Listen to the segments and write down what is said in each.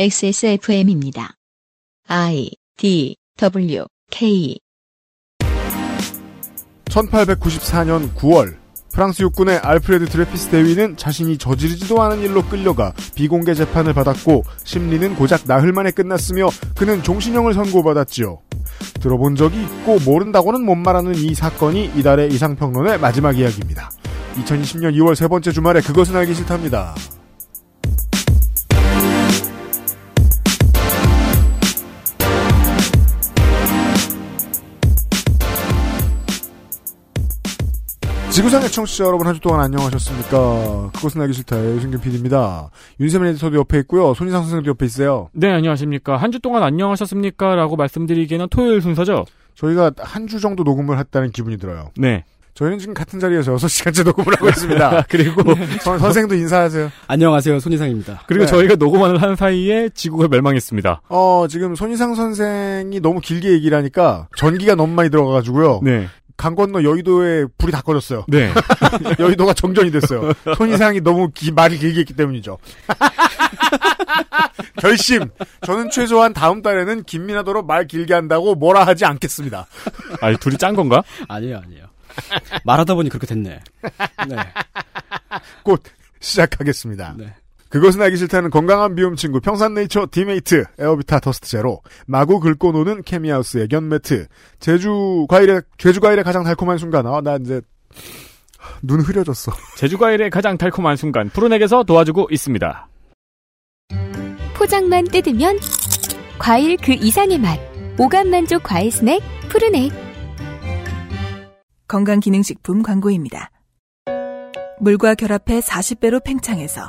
XSFM입니다. I D W K 1894년 9월 프랑스 육군의 알프레드 드레피스 대위는 자신이 저지르지도 않은 일로 끌려가 비공개 재판을 받았고 심리는 고작 나흘 만에 끝났으며 그는 종신형을 선고받았지요. 들어본 적이 있고 모른다고는 못 말하는 이 사건이 이달의 이상평론의 마지막 이야기입니다. 2020년 2월 세 번째 주말에 그것은 알기 싫답니다. 지구상의 청취자 여러분 한 주 동안 안녕하셨습니까? 그것은 알기 싫다의 유승균 PD입니다. 윤세민 에디터도 옆에 있고요. 손희상 선생도 옆에 있어요. 네, 안녕하십니까. 한 주 동안 안녕하셨습니까? 라고 말씀드리기에는 토요일 순서죠? 저희가 한 주 정도 녹음을 했다는 기분이 들어요. 네. 저희는 지금 같은 자리에서 6시간째 녹음을 하고 있습니다. 그리고, 선, 선생도 인사하세요. 안녕하세요, 손희상입니다. 그리고 네. 저희가 녹음하는 한 사이에 지구가 멸망했습니다. 어, 지금 손희상 선생이 너무 길게 얘기를 하니까 전기가 너무 많이 들어가가지고요. 네. 강 건너 여의도에 불이 다 꺼졌어요. 네. 여의도가 정전이 됐어요. 손이상이 너무 기, 말이 길게 했기 때문이죠. 결심. 저는 최소한 다음 달에는 김민하더러 말 길게 한다고 뭐라 하지 않겠습니다. 아니, 둘이 짠 건가? 아니에요, 아니에요. 말하다 보니 그렇게 됐네. 네. 곧 시작하겠습니다. 네. 그것은 알기 싫다는 건강한 비움 친구 평산네이처 디메이트 에어비타 더스트 제로 마구 긁고 노는 케미하우스 애견 매트 제주 과일의 제주 과일의 가장 달콤한 순간 아나 이제 눈 흐려졌어. 제주 과일의 가장 달콤한 순간, 푸른액에서 도와주고 있습니다. 포장만 뜯으면 과일 그 이상의 맛. 오감 만족 과일 스낵 푸르넥. 건강기능식품 광고입니다. 물과 결합해 40배로 팽창해서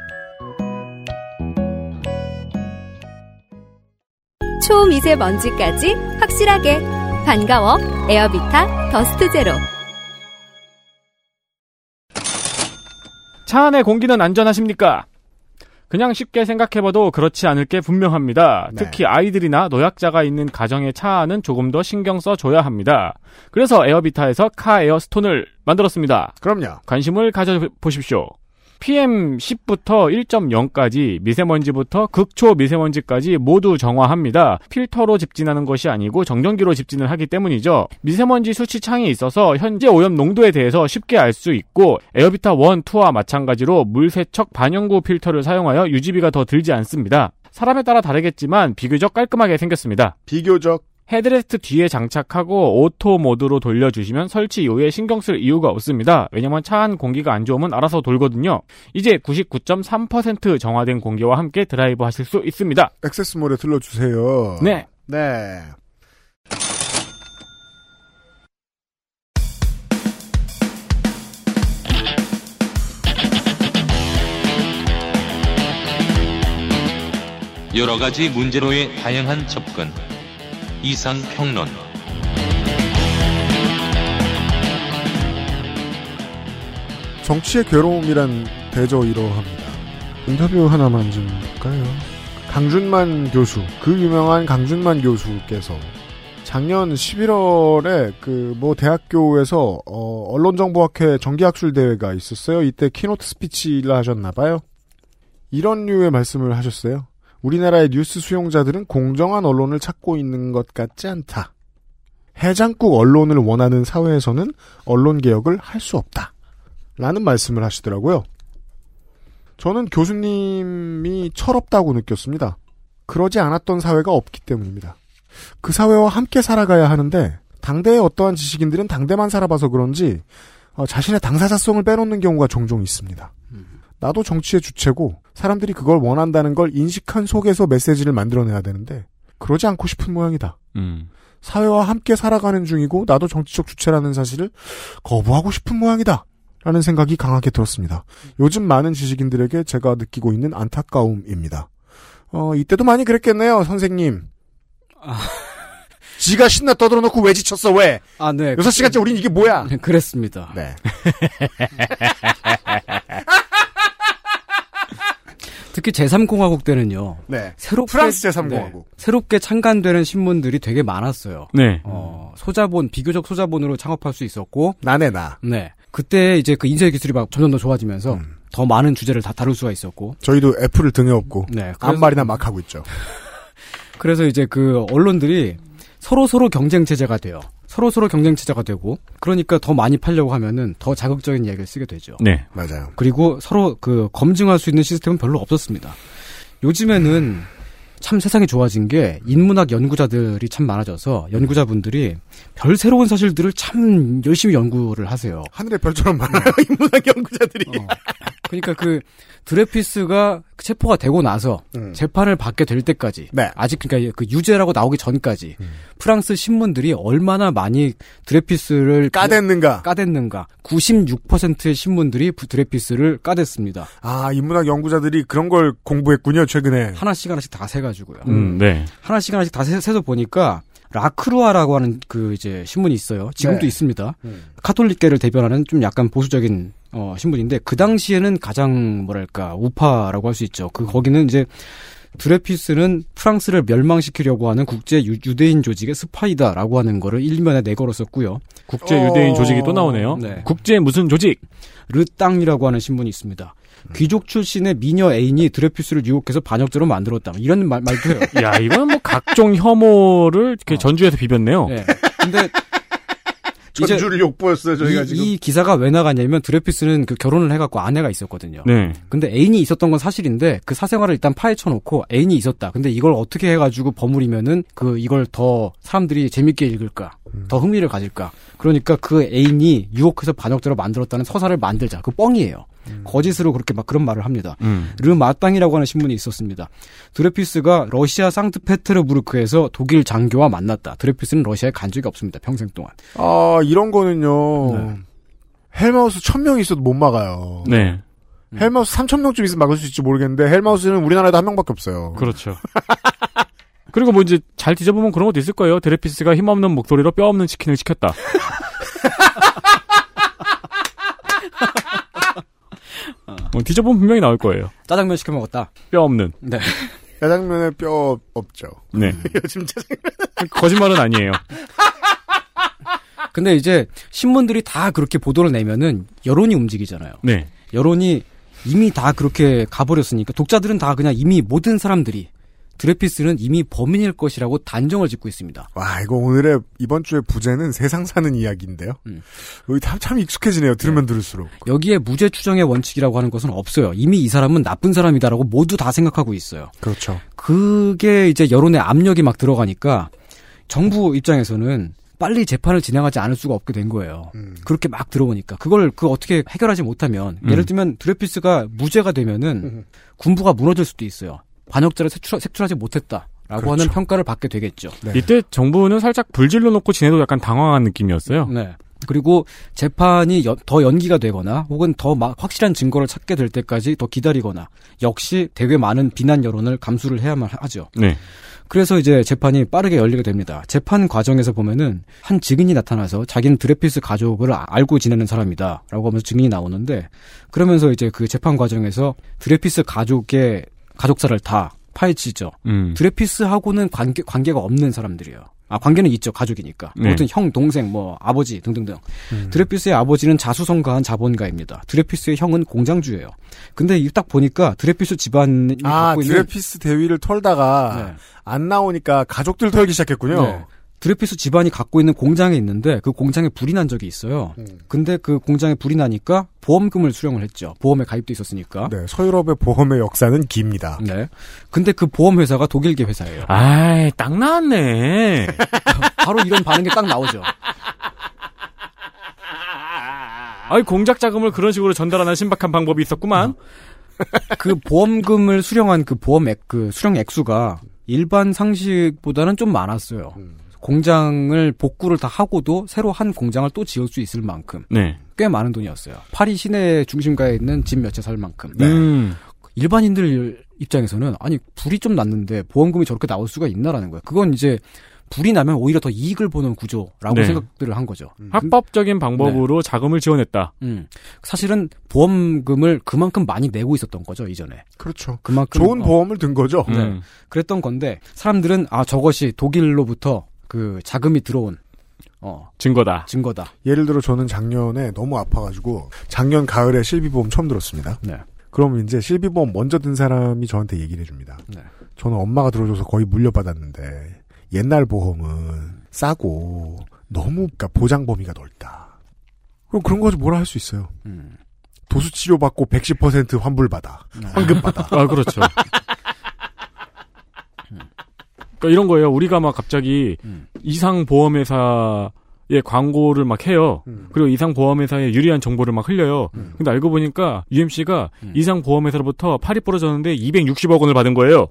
초미세먼지까지 확실하게. 반가워. 에어비타 더스트 제로. 차 안의 공기는 안전하십니까? 그냥 쉽게 생각해봐도 그렇지 않을 게 분명합니다. 네. 특히 아이들이나 노약자가 있는 가정의 차 안은 조금 더 신경 써줘야 합니다. 그래서 에어비타에서 카 에어 스톤을 만들었습니다. 그럼요. 관심을 가져보십시오. PM10부터 1.0까지 미세먼지부터 극초 미세먼지까지 모두 정화합니다. 필터로 집진하는 것이 아니고 정전기로 집진을 하기 때문이죠. 미세먼지 수치 창이 있어서 현재 오염 농도에 대해서 쉽게 알 수 있고 에어비타 1, 2와 마찬가지로 물 세척 반영구 필터를 사용하여 유지비가 더 들지 않습니다. 사람에 따라 다르겠지만 비교적 깔끔하게 생겼습니다. 비교적 헤드레스트 뒤에 장착하고 auto mode로 돌려주시면 설치 이후에 신경 쓸 이유가 없습니다. 왜냐면 차 안 공기가 안 좋으면 알아서 돌거든요. 이제 99.3% 정화된 공기와 함께 드라이브 하실 수 있습니다. 액세스몰에 들러주세요. 네. 네. 여러 가지 문제로의 다양한 접근. 이상 평론. 정치의 괴로움이란 대저 이러합니다. 인터뷰 하나만 좀 볼까요? 강준만 교수, 그 유명한 강준만 교수께서 작년 11월에 그 뭐 대학교에서 어, 언론정보학회 정기학술 대회가 있었어요. 이때 keynote speech를 하셨나 봐요. 이런 류의 말씀을 하셨어요. 우리나라의 뉴스 수용자들은 공정한 언론을 찾고 있는 것 같지 않다. 해장국 언론을 원하는 사회에서는 언론 개혁을 할 수 없다. 라는 말씀을 하시더라고요. 저는 교수님이 철없다고 느꼈습니다. 그러지 않았던 사회가 없기 때문입니다. 그 사회와 함께 살아가야 하는데 당대의 어떠한 지식인들은 당대만 살아봐서 그런지 어, 자신의 당사자성을 빼놓는 경우가 종종 있습니다. 나도 정치의 주체고 사람들이 그걸 원한다는 걸 인식한 속에서 메시지를 만들어내야 되는데 그러지 않고 싶은 모양이다. 음. 사회와 함께 살아가는 중이고 나도 정치적 주체라는 사실을 거부하고 싶은 모양이다. 라는 생각이 강하게 들었습니다. 요즘 많은 지식인들에게 제가 느끼고 있는 안타까움입니다. 어, 이때도 많이 그랬겠네요, 선생님. 아. 지가 신나 떠들어 놓고 왜 지쳤어, 왜? 아, 네. 6시간째 우린 이게 뭐야? 네, 그랬습니다. 네. 특히 제3공화국 때는요. 네. 새롭게 프랑스 제3공화국. 네, 새롭게 창간되는 신문들이 되게 많았어요. 네. 어, 소자본 비교적 소자본으로 창업할 수 있었고 나네, 나. 네. 그때 이제 그 인쇄 기술이 막 점점 더 좋아지면서 음. 더 많은 주제를 다 다룰 수가 있었고. 저희도 애플을 등에 업고, 네. 아무 말이나 막 하고 있죠. 그래서 이제 그 언론들이 서로 서로 경쟁 체제가 돼요. 서로 서로 경쟁 체제가 되고 그러니까 더 많이 팔려고 하면은 더 자극적인 이야기를 쓰게 되죠. 네. 맞아요. 그리고 서로 그 검증할 수 있는 시스템은 별로 없었습니다. 요즘에는 참 세상이 좋아진 게 인문학 연구자들이 참 많아져서 연구자분들이 별 새로운 사실들을 참 열심히 연구를 하세요. 하늘의 별처럼 많아요, 인문학 연구자들이. 어. 그러니까 그 드레퓌스가 체포가 되고 나서 음. 재판을 받게 될 때까지 네. 아직 그러니까 그 유죄라고 나오기 전까지 음. 프랑스 신문들이 얼마나 많이 드레퓌스를 까댔는가? 까댔는가 96%의 신문들이 부- 드레퓌스를 까댔습니다. 아, 인문학 연구자들이 그런 걸 공부했군요, 최근에. 하나씩 하나씩 다 세가지고요. 음, 네. 하나씩 하나씩 다 세, 세서 보니까 라크루아라고 하는 그 이제 신문이 있어요. 지금도 네. 있습니다. 음. 카톨릭계를 대변하는 좀 약간 보수적인 어, 신문인데 그 당시에는 가장 뭐랄까 우파라고 할 수 있죠. 그 거기는 이제 드레퓌스는 프랑스를 멸망시키려고 하는 국제 유, 대인 조직의 스파이다라고 하는 거를 일면에 내걸었었고요. 국제 어. 유대인 조직이 또 나오네요. 네. 국제 무슨 조직? 르땅이라고 하는 신문이 있습니다. 귀족 출신의 미녀 애인이 드레퓌스를 유혹해서 반역죄로 만들었다. 이런 말, 말도 해요. 야, 이거는 뭐 각종 혐오를 이렇게 어. 전주에서 비볐네요. 네. 근데 전주를 욕보였어요, 저희가 이, 지금. 이 기사가 왜 나갔냐면 드레퓌스는 그 결혼을 해갖고 아내가 있었거든요. 네. 근데 애인이 있었던 건 사실인데 그 사생활을 일단 파헤쳐놓고 애인이 있었다. 근데 이걸 어떻게 해가지고 버무리면은 그 이걸 더 사람들이 재밌게 읽을까, 더 흥미를 가질까. 그러니까 그 애인이 유혹해서 반역죄로 만들었다는 서사를 만들자. 그 뻥이에요. 거짓으로 그렇게 막 그런 말을 합니다. 음. 르마땅이라고 하는 신문이 있었습니다. 드레피스가 러시아 상트페테르부르크에서 독일 장교와 만났다. 드레피스는 러시아에 간 적이 없습니다. 평생 동안. 아, 이런 거는요. 네. 헬마우스 1000명 있어도 못 막아요. 네. 헬마우스 3000명쯤 있으면 막을 수 있을지 모르겠는데 헬마우스는 우리나라에도 한 명밖에 없어요. 그렇죠. 그리고 뭐 이제 잘 뒤져보면 그런 것도 있을 거예요. 드레피스가 힘없는 목소리로 뼈 없는 치킨을 시켰다. 뭐 뒤져보면 분명히 나올 거예요. 짜장면 시켜 먹었다. 뼈 없는. 네. 짜장면에 뼈 없죠. 네. 요즘 짜장면. 거짓말은 아니에요. 근데 이제 신문들이 다 그렇게 보도를 내면은 여론이 움직이잖아요. 네. 여론이 이미 다 그렇게 가버렸으니까 독자들은 다 그냥 이미 모든 사람들이 드레피스는 이미 범인일 것이라고 단정을 짓고 있습니다. 와, 이거 오늘의 이번 주의 부제는 세상 사는 이야기인데요. 음. 여기 참, 참 익숙해지네요. 들으면 들을수록. 여기에 무죄 추정의 원칙이라고 하는 것은 없어요. 이미 이 사람은 나쁜 사람이다라고 모두 다 생각하고 있어요. 그렇죠. 그게 이제 여론의 압력이 막 들어가니까 정부 입장에서는 빨리 재판을 진행하지 않을 수가 없게 된 거예요. 음. 그렇게 막 들어오니까 그걸 그 어떻게 해결하지 못하면 음. 예를 들면 드레피스가 무죄가 되면은 음. 군부가 무너질 수도 있어요. 반역자를 색출, 색출 하지 못했다 라고 그렇죠. 하는 평가를 받게 되겠죠. 네. 이때 정부는 살짝 불질러 놓고 지내도 약간 당황한 느낌이었어요. 네. 그리고 재판이 연- 더 연기가 되거나 혹은 더 마- 확실한 증거를 찾게 될 때까지 더 기다리거나 역시 되게 많은 비난 여론을 감수를 해야만 하죠. 네. 그래서 이제 재판이 빠르게 열리게 됩니다. 재판 과정에서 보면은 한 증인이 나타나서 자기는 드레피스 가족을 아- 알고 지내는 사람이다. 라고 하면서 증인이 나오는데 그러면서 이제 그 재판 과정에서 드레피스 가족의 가족사를 다 파헤치죠. 음. 드레피스하고는 관계, 관계가 없는 사람들이에요. 아, 관계는 있죠. 가족이니까. 네. 아무튼 형, 동생, 뭐, 아버지 등등등. 음. 드레피스의 아버지는 자수성가한 자본가입니다. 드레피스의 형은 공장주예요. 근데 이 딱 보니까 드레피스 집안이 아, 갖고 있는 드레피스 대위를 털다가 네. 안 나오니까 가족들 털기 시작했군요. 네. 드레피스 집안이 갖고 있는 공장이 있는데 그 공장에 불이 난 적이 있어요. 음. 근데 그 공장에 불이 나니까 보험금을 수령을 했죠. 보험에 가입돼 있었으니까. 네, 서유럽의 보험의 역사는 깁니다. 네. 근데 그 보험 회사가 독일계 회사예요. 아이, 딱 나왔네. 바로 이런 반응이 딱 나오죠. 아이, 공작 자금을 그런 식으로 전달하는 신박한 방법이 있었구만. 그 보험금을 수령한 그 보험액 그 수령 액수가 일반 상식보다는 좀 많았어요. 음. 공장을 복구를 다 하고도 새로 한 공장을 또 지을 수 있을 만큼 네. 꽤 많은 돈이었어요. 파리 시내 중심가에 있는 집 몇 채 살 만큼. 네. 음. 일반인들 입장에서는 아니 불이 좀 났는데 보험금이 저렇게 나올 수가 있나라는 거예요. 그건 이제 불이 나면 오히려 더 이익을 보는 구조라고 네. 생각들을 한 거죠. 합법적인 방법으로 자금을 지원했다. 음. 사실은 보험금을 그만큼 많이 내고 있었던 거죠 이전에. 그렇죠. 그만큼 좋은 어, 보험을 든 거죠. 네. 음. 그랬던 건데 사람들은 아 저것이 독일로부터 그 자금이 들어온 어 증거다. 증거다. 예를 들어 저는 작년에 너무 아파가지고 작년 가을에 실비보험 처음 들었습니다. 네. 그럼 이제 실비보험 먼저 든 사람이 저한테 얘기를 해줍니다. 네. 저는 엄마가 들어줘서 거의 물려받았는데 옛날 보험은 싸고 너무 그러니까 보장 범위가 넓다. 그럼 그런 거 가지고 뭐라 할 수 있어요. 음. 도수 치료 받고 110% 환불 받아. 환급 받아. 아, 그렇죠. 그러니까 이런 거예요. 우리가 막 갑자기 음. 이상 보험회사의 광고를 막 해요. 음. 그리고 이상 보험회사의 유리한 정보를 막 흘려요. 음. 근데 알고 보니까 UMC가 음. 이상 보험회사로부터 팔이 부러졌는데 260억 원을 받은 거예요.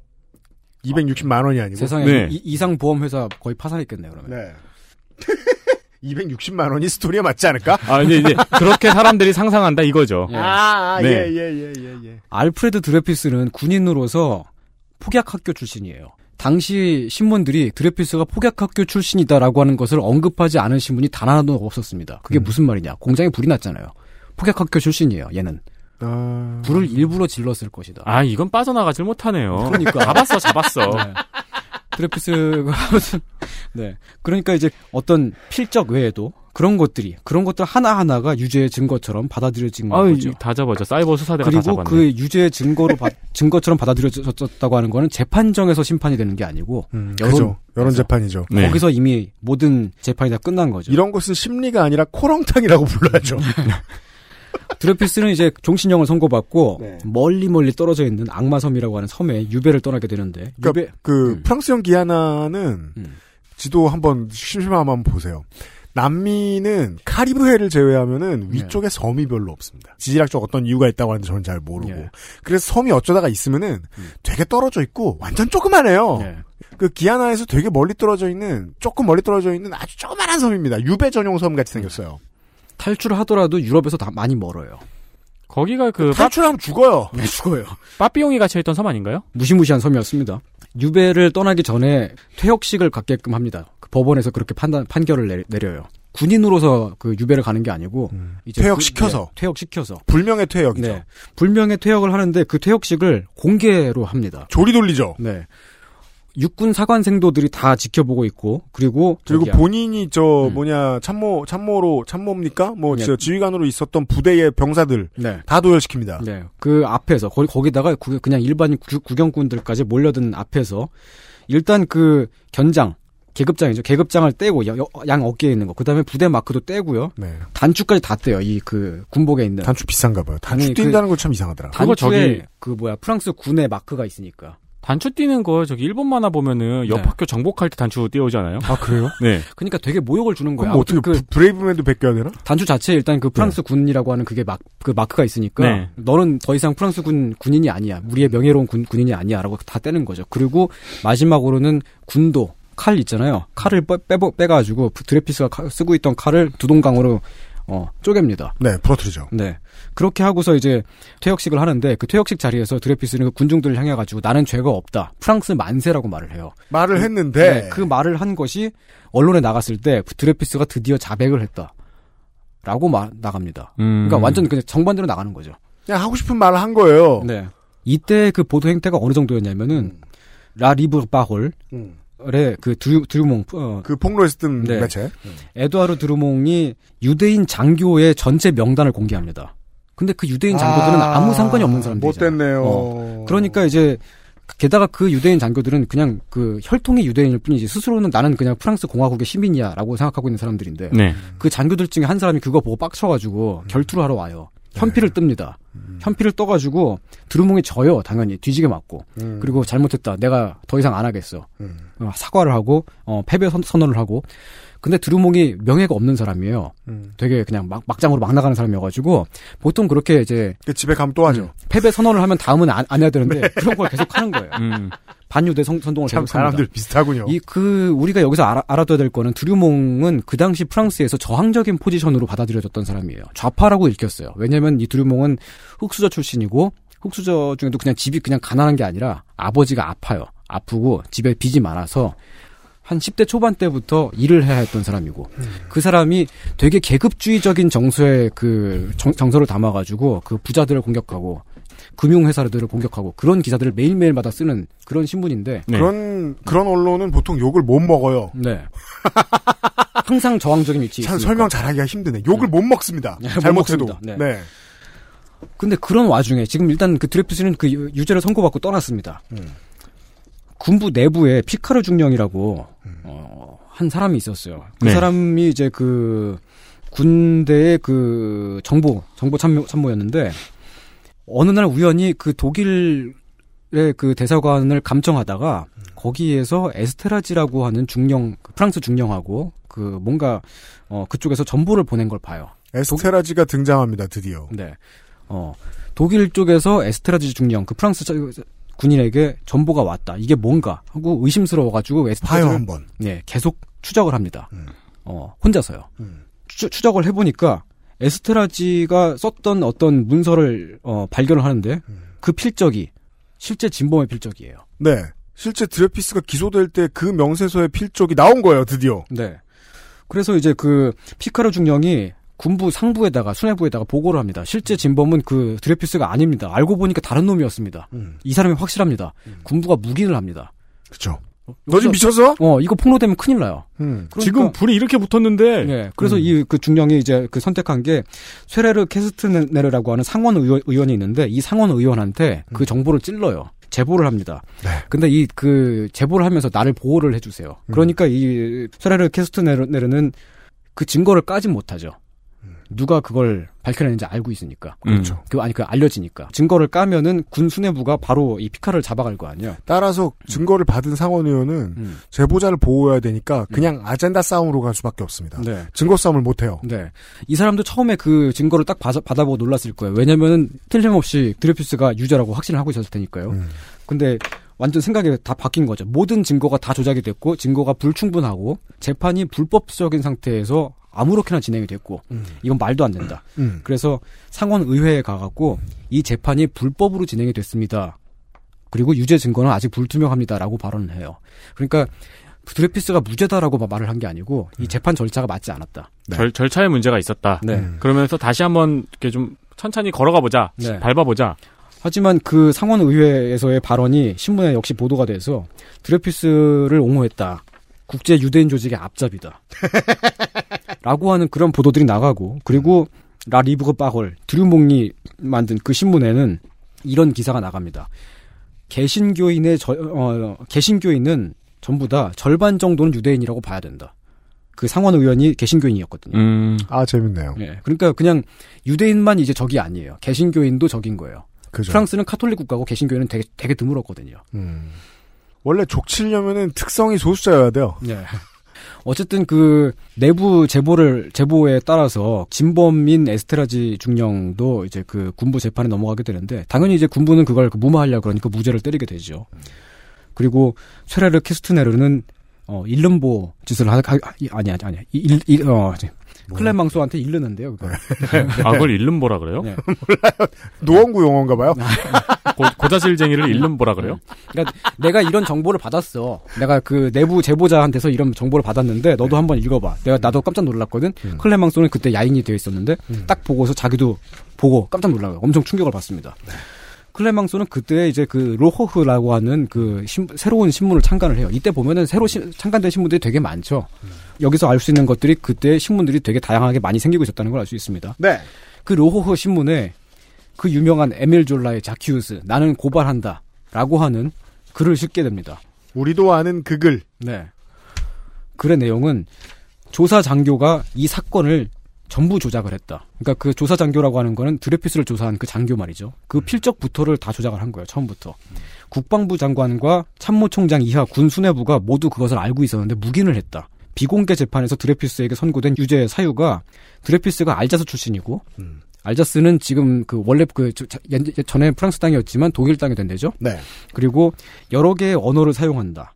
260만 원이 아니고. 세상에 네. 이, 이상 보험 회사 거의 파산했겠네요 그러면. 네. 260만 원이 스토리에 맞지 않을까? 아, 이제, 이제 그렇게 사람들이 상상한다 이거죠. 예. 아, 네. 예, 예, 예, 예, 예. 알프레드 드레피스는 군인으로서 폭약 학교 출신이에요. 당시 신문들이 드레피스가 폭약학교 출신이다라고 하는 것을 언급하지 않은 신문이 단 하나도 없었습니다. 그게 음. 무슨 말이냐? 공장에 불이 났잖아요. 폭약학교 출신이에요. 얘는 아, 불을 일부러 질렀을 것이다. 아, 이건 빠져나가질 못하네요. 그러니까. 잡았어, 잡았어. 네. 드레피스가 아무튼 네 그러니까 이제 어떤 필적 외에도 그런 것들이 그런 것들 하나 하나가 유죄의 증거처럼 받아들여진 아, 거죠. 다 잡았죠. 사이버 수사대가 다 그리고 잡았네. 그 유죄의 증거로 바- 증거처럼 받아들여졌다고 하는 거는 재판정에서 심판이 되는 게 아니고 음, 여론- 그죠. 여론 재판이죠. 네. 거기서 이미 모든 재판이 다 끝난 거죠. 이런 것은 심리가 아니라 코렁탕이라고 불러야죠. 드레피스는 이제 종신형을 선고받고 네. 멀리 멀리 떨어져 있는 악마섬이라고 하는 섬에 유배를 떠나게 되는데 그러니까 유배 그 음. 프랑스형 기아나는 음. 지도 한번 심심하면 한번 보세요. 남미는 카리브해를 제외하면은 네. 위쪽에 섬이 별로 없습니다. 지질학적 어떤 이유가 있다고 하는데 저는 잘 모르고. 예. 그래서 섬이 어쩌다가 있으면은 음. 되게 떨어져 있고 완전 조그만해요. 예. 그 기아나에서 되게 멀리 떨어져 있는 조금 멀리 떨어져 있는 아주 조그만한 섬입니다. 유배 전용 섬 같이 생겼어요. 탈출하더라도 유럽에서 다 많이 멀어요. 거기가 그 빠, 탈출하면 죽어요. 네, 죽어요. 빠삐용이 갇혀있던 섬 아닌가요? 무시무시한 섬이었습니다. 유배를 떠나기 전에 퇴역식을 갖게끔 합니다. 그 법원에서 그렇게 판단 판결을 내, 려요 군인으로서 그 유배를 가는 게 아니고 이제 퇴역 시켜서. 그, 네, 퇴역 시켜서 불명예 퇴역이죠. 네. 불명예 퇴역을 하는데 그 퇴역식을 공개로 합니다. 조리 돌리죠. 네. 육군 사관생도들이 다 지켜보고 있고 그리고 그리고 본인이 저 음. 뭐냐 참모 참모로 참모입니까? 뭐 네. 저 지휘관으로 있었던 부대의 병사들 네. 다 도열시킵니다. 네. 그 앞에서 거기 거기다가 구- 그냥 일반 구, 구경꾼들까지 몰려든 앞에서 일단 그 견장 계급장이죠. 계급장을 떼고 여- 여- 양 어깨에 있는 거. 그다음에 부대 마크도 떼고요. 네. 단추까지 다 떼요. 이 그 군복에 있는 단추 비싼가 봐요. 단추 아니, 뗀다는 건 참 이상하더라. 단추에 저기- 그 뭐야 프랑스 군의 마크가 있으니까. 단추 떼는 거 저기 일본 만화 보면은 옆 네. 학교 정복할 때 단추 띄우잖아요. 아 그래요? 네. 그러니까 되게 모욕을 주는 거야. 그럼 뭐 어떻게 그 브- 브레이브맨도 벗겨야 되나? 단추 자체에 일단 그 프랑스 군이라고 하는 그게 막 그 마크가 있으니까 네. 너는 더 이상 프랑스 군 군인이 아니야. 우리의 명예로운 군, 군인이 아니야라고 다 떼는 거죠. 그리고 마지막으로는 군도 칼 있잖아요. 칼을 빼, 빼, 빼가지고 드레피스가 카- 쓰고 있던 칼을 두동강으로 어, 쪼갭니다. 네, 부러뜨리죠. 네. 그렇게 하고서 이제 퇴역식을 하는데 그 퇴역식 자리에서 드레피스는 그 군중들을 향해 가지고 나는 죄가 없다. 프랑스 만세라고 말을 해요. 말을 했는데 네, 그 말을 한 것이 언론에 나갔을 때 드레피스가 드디어 자백을 했다. 라고 말, 나갑니다. 음. 그러니까 완전 그냥 정반대로 나가는 거죠. 그냥 하고 싶은 말을 한 거예요. 네. 이때 그 보도 행태가 어느 정도였냐면은 La Libre Parole의 음. 그 드루, 드루몽 어, 그 폭로에서 뜬 네. 매체. 에드와르 드루몽이 유대인 장교의 전체 명단을 공개합니다. 근데 그 유대인 장교들은 아, 무 상관이 없는 사람들이잖아요. 못됐네요. 어. 그러니까 이제 게다가 그 유대인 장교들은 그냥 그 혈통이 유대인일 뿐이지 스스로는 나는 그냥 프랑스 공화국의 시민이야라고 생각하고 있는 사람들인데 네. 그 장교들 중에 한 사람이 그거 보고 빡쳐가지고 결투를 하러 와요. 현피를 뜹니다. 현피를 떠가지고 드루몽이 져요. 당연히 뒤지게 맞고 음. 그리고 잘못했다. 내가 더 이상 안 하겠어. 음. 어, 사과를 하고 어, 패배 선, 선언을 하고 근데 드루몽이 명예가 없는 사람이에요. 음. 되게 그냥 막, 막장으로 막 나가는 사람이어가지고 보통 그렇게 이제 그 집에 가면 또 하죠. 패배 선언을 하면 다음은 안, 안 해야 되는데 그런 걸 계속 하는 거예요. 음. 반유대 성, 선동을 참. 사람들 비슷하군요. 이 그 우리가 여기서 알아, 알아둬야 될 거는 드류몽은 그 당시 프랑스에서 저항적인 포지션으로 받아들여졌던 사람이에요. 좌파라고 읽혔어요. 왜냐하면 이 드류몽은 흑수저 출신이고 흑수저 중에도 그냥 집이 그냥 가난한 게 아니라 아버지가 아파요. 아프고 집에 빚이 많아서 한 10대 초반 때부터 일을 해야 했던 사람이고 그 사람이 되게 계급주의적인 정서의 그 정, 정서를 담아가지고 그 부자들을 공격하고 금융회사들을 공격하고 그런 기사들을 매일매일마다 쓰는 그런 신문인데 네. 그런 그런 언론은 보통 욕을 못 먹어요. 네. 항상 저항적인 위치에 참. 설명 잘하기가 힘드네. 욕을 못 먹습니다. 네, 잘못 못 해도. 먹습니다. 네. 네. 근데 그런 와중에 지금 일단 그 드레프스는 그 유- 유죄를 선고받고 떠났습니다. 음. 군부 내부에 피카르 중령이라고 음. 어, 한 사람이 있었어요. 그 네. 사람이 이제 그 군대의 그 정보 정보 참모 참모였는데 어느 날 우연히 그 독일의 그 대사관을 감청하다가 거기에서 에스테라지라고 하는 중령 그 프랑스 중령하고 그 뭔가 어 그쪽에서 정보를 보낸 걸 봐요. 에스테라지가 등장합니다. 드디어. 네. 어, 독일 쪽에서 에스테라지 중령, 그 프랑스 자- 군인에게 정보가 왔다. 이게 뭔가 하고 의심스러워가지고 봐요 에스테라지를 한번. 네, 계속 추적을 합니다. 음. 어, 혼자서요. 음. 추, 추적을 해보니까 에스테라지가 썼던 어떤 문서를 어, 발견을 하는데 음. 그 필적이 실제 진범의 필적이에요. 네. 실제 드레피스가 기소될 때 그 명세서의 필적이 나온 거예요. 드디어. 네. 그래서 이제 그 피카르 중령이 군부 상부에다가 수뇌부에다가 보고를 합니다. 실제 진범은 그 드레피스가 아닙니다. 알고 보니까 다른 놈이었습니다. 음. 이 사람이 확실합니다. 군부가 묵인을 합니다. 그렇죠. 너 지금 미쳤어? 어, 이거 폭로되면 큰일 나요. 음. 그러니까- 지금 불이 이렇게 붙었는데 예. 그래서 음. 이그 중령이 이제 그 선택한 게 쇠레르 캐스트네르라고 하는 상원 의원, 의원이 있는데 이 상원 의원한테 그 정보를 찔러요. 제보를 합니다. 음. 네. 근데 이 그 제보를 하면서 나를 보호를 해주세요. 음. 그러니까 이 쇠레르 캐스트네르는 그 증거를 까지 못하죠. 음. 누가 그걸 밝혀냈는지 알고 있으니까. 그렇죠. 그 아니 그 알려지니까 증거를 까면은 군 수뇌부가 바로 이 피카를 잡아갈 거 아니에요. 따라서 증거를 받은 상원 의원은 음. 제보자를 보호해야 되니까 그냥 아젠다 싸움으로 갈 수밖에 없습니다. 네. 증거 싸움을 못 해요. 네. 이 사람도 처음에 그 증거를 딱 받아, 받아보고 놀랐을 거예요. 왜냐면은 틀림없이 드레피스가 유죄라고 확신을 하고 있었을 테니까요. 음. 근데 완전 생각이 다 바뀐 거죠. 모든 증거가 다 조작이 됐고 증거가 불충분하고 재판이 불법적인 상태에서 아무렇게나 진행이 됐고 음. 이건 말도 안 된다. 음. 그래서 상원 의회에 가갖고 이 재판이 불법으로 진행이 됐습니다. 그리고 유죄 증거는 아직 불투명합니다라고 발언을 해요. 그러니까 드레피스가 무죄다라고 막 말을 한 게 아니고 이 재판 절차가 맞지 않았다. 네. 절, 절차에 문제가 있었다. 네. 음. 그러면서 다시 한번 이렇게 좀 천천히 걸어가 보자. 네. 밟아 보자. 하지만 그 상원 의회에서의 발언이 신문에 역시 보도가 돼서 드레피스를 옹호했다. 국제 유대인 조직의 앞잡이다. 라고 하는 그런 보도들이 나가고 그리고 라 리브그 빠걸 드류몽이 만든 그 신문에는 이런 기사가 나갑니다. 개신교인의 저, 어, 개신교인은 전부 다 절반 정도는 유대인이라고 봐야 된다. 그 상원 의원이 개신교인이었거든요. 음. 아 재밌네요. 예. 그러니까 그냥 유대인만 이제 적이 아니에요. 개신교인도 적인 거예요. 그죠. 프랑스는 카톨릭 국가고 개신교회는 되게 되게 드물었거든요. 음. 원래 족치려면은 특성이 소수자여야 돼요. 네. 어쨌든 그 내부 제보를 제보에 따라서 진범인 에스테라지 중령도 이제 그 군부 재판에 넘어가게 되는데 당연히 이제 군부는 그걸 그 무마하려 그러니까 무죄를 때리게 되죠. 그리고 쇠레르 키스트네르는 어 일름보 짓을 하, 하 아니 아니 아니 일 일 어 클레망소한테 일르는데요. 그거. 아, 그걸 일름보라 그래요? 네. 노원구 용어인가 봐요. 고, 고자질쟁이를 일름보라 그래요? 그러니까 내가 이런 정보를 받았어. 내가 그 내부 제보자한테서 이런 정보를 받았는데 너도 한번 읽어봐. 내가 나도 깜짝 놀랐거든. 음. 클레망소는 그때 야인이 되어 있었는데 음. 딱 보고서 자기도 보고 깜짝 놀라요. 엄청 충격을 받습니다. 클레망소는 그때 이제 그 로호흐라고 하는 그 신- 새로운 신문을 창간을 해요. 이때 보면은 새로 시- 창간된 신문들이 되게 많죠. 여기서 알 수 있는 것들이 그때 신문들이 되게 다양하게 많이 생기고 있었다는 걸 알 수 있습니다. 네. 그 로호흐 신문에 그 유명한 에밀 졸라의 자키우스 나는 고발한다 라고 하는 글을 실게 됩니다. 우리도 아는 그 글. 네. 글의 내용은 조사 장교가 이 사건을 전부 조작을 했다. 그러니까 그 조사 장교라고 하는 거는 드레피스를 조사한 그 장교 말이죠. 그 필적부터를 다 조작을 한 거예요. 처음부터. 국방부 장관과 참모총장 이하 군 수뇌부가 모두 그것을 알고 있었는데 묵인을 했다. 비공개 재판에서 드레피스에게 선고된 유죄 사유가 드레피스가 알자스 출신이고 음. 알자스는 지금 그 원래 그 전에 프랑스 땅이었지만 독일 땅이 된 데죠. 네. 그리고 여러 개의 언어를 사용한다.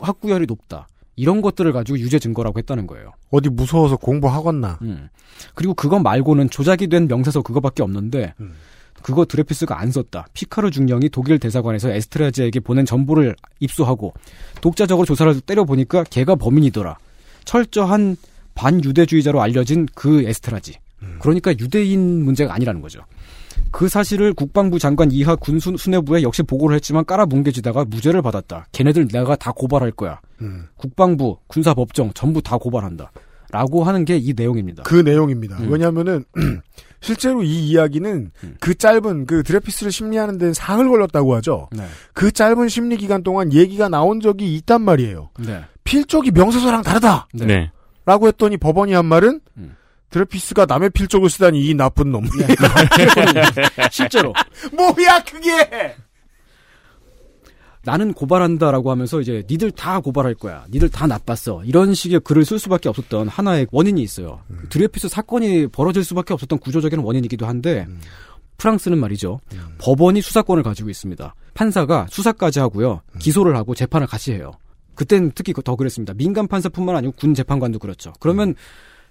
학구열이 높다. 이런 것들을 가지고 유죄 증거라고 했다는 거예요. 어디 무서워서 공부하겠나. 음. 그리고 그것 말고는 조작이 된 명세서 그거밖에 없는데 음. 그거 드레피스가 안 썼다. 피카르 중령이 독일 대사관에서 에스트라즈에게 보낸 정보를 입수하고 독자적으로 조사를 때려보니까 걔가 범인이더라. 철저한 반유대주의자로 알려진 그 에스트라지. 그러니까 유대인 문제가 아니라는 거죠. 그 사실을 국방부 장관 이하 군수 수뇌부에 역시 보고를 했지만 깔아뭉개지다가 무죄를 받았다. 걔네들 내가 다 고발할 거야. 음. 국방부, 군사법정 전부 다 고발한다. 라고 하는 게 이 내용입니다. 그 내용입니다. 음. 왜냐하면은 실제로 이 이야기는 음. 그 짧은 그 드레피스를 심리하는 데는 사흘 걸렸다고 하죠. 네. 그 짧은 심리 기간 동안 얘기가 나온 적이 있단 말이에요. 네. 필적이 명세서랑 다르다. 네. 네. 라고 했더니 법원이 한 말은 음. 드레피스가 남의 필적을 쓰다니 이 나쁜 놈. 실제로 뭐야 그게? 나는 고발한다라고 하면서 이제 니들 다 고발할 거야. 니들 다 나빴어. 이런 식의 글을 쓸 수밖에 없었던 하나의 원인이 있어요. 드레피스 사건이 벌어질 수밖에 없었던 구조적인 원인이기도 한데 프랑스는 말이죠. 법원이 수사권을 가지고 있습니다. 판사가 수사까지 하고요. 기소를 하고 재판을 같이 해요. 그땐 특히 더 그랬습니다. 민간 판사뿐만 아니고 군 재판관도 그렇죠. 그러면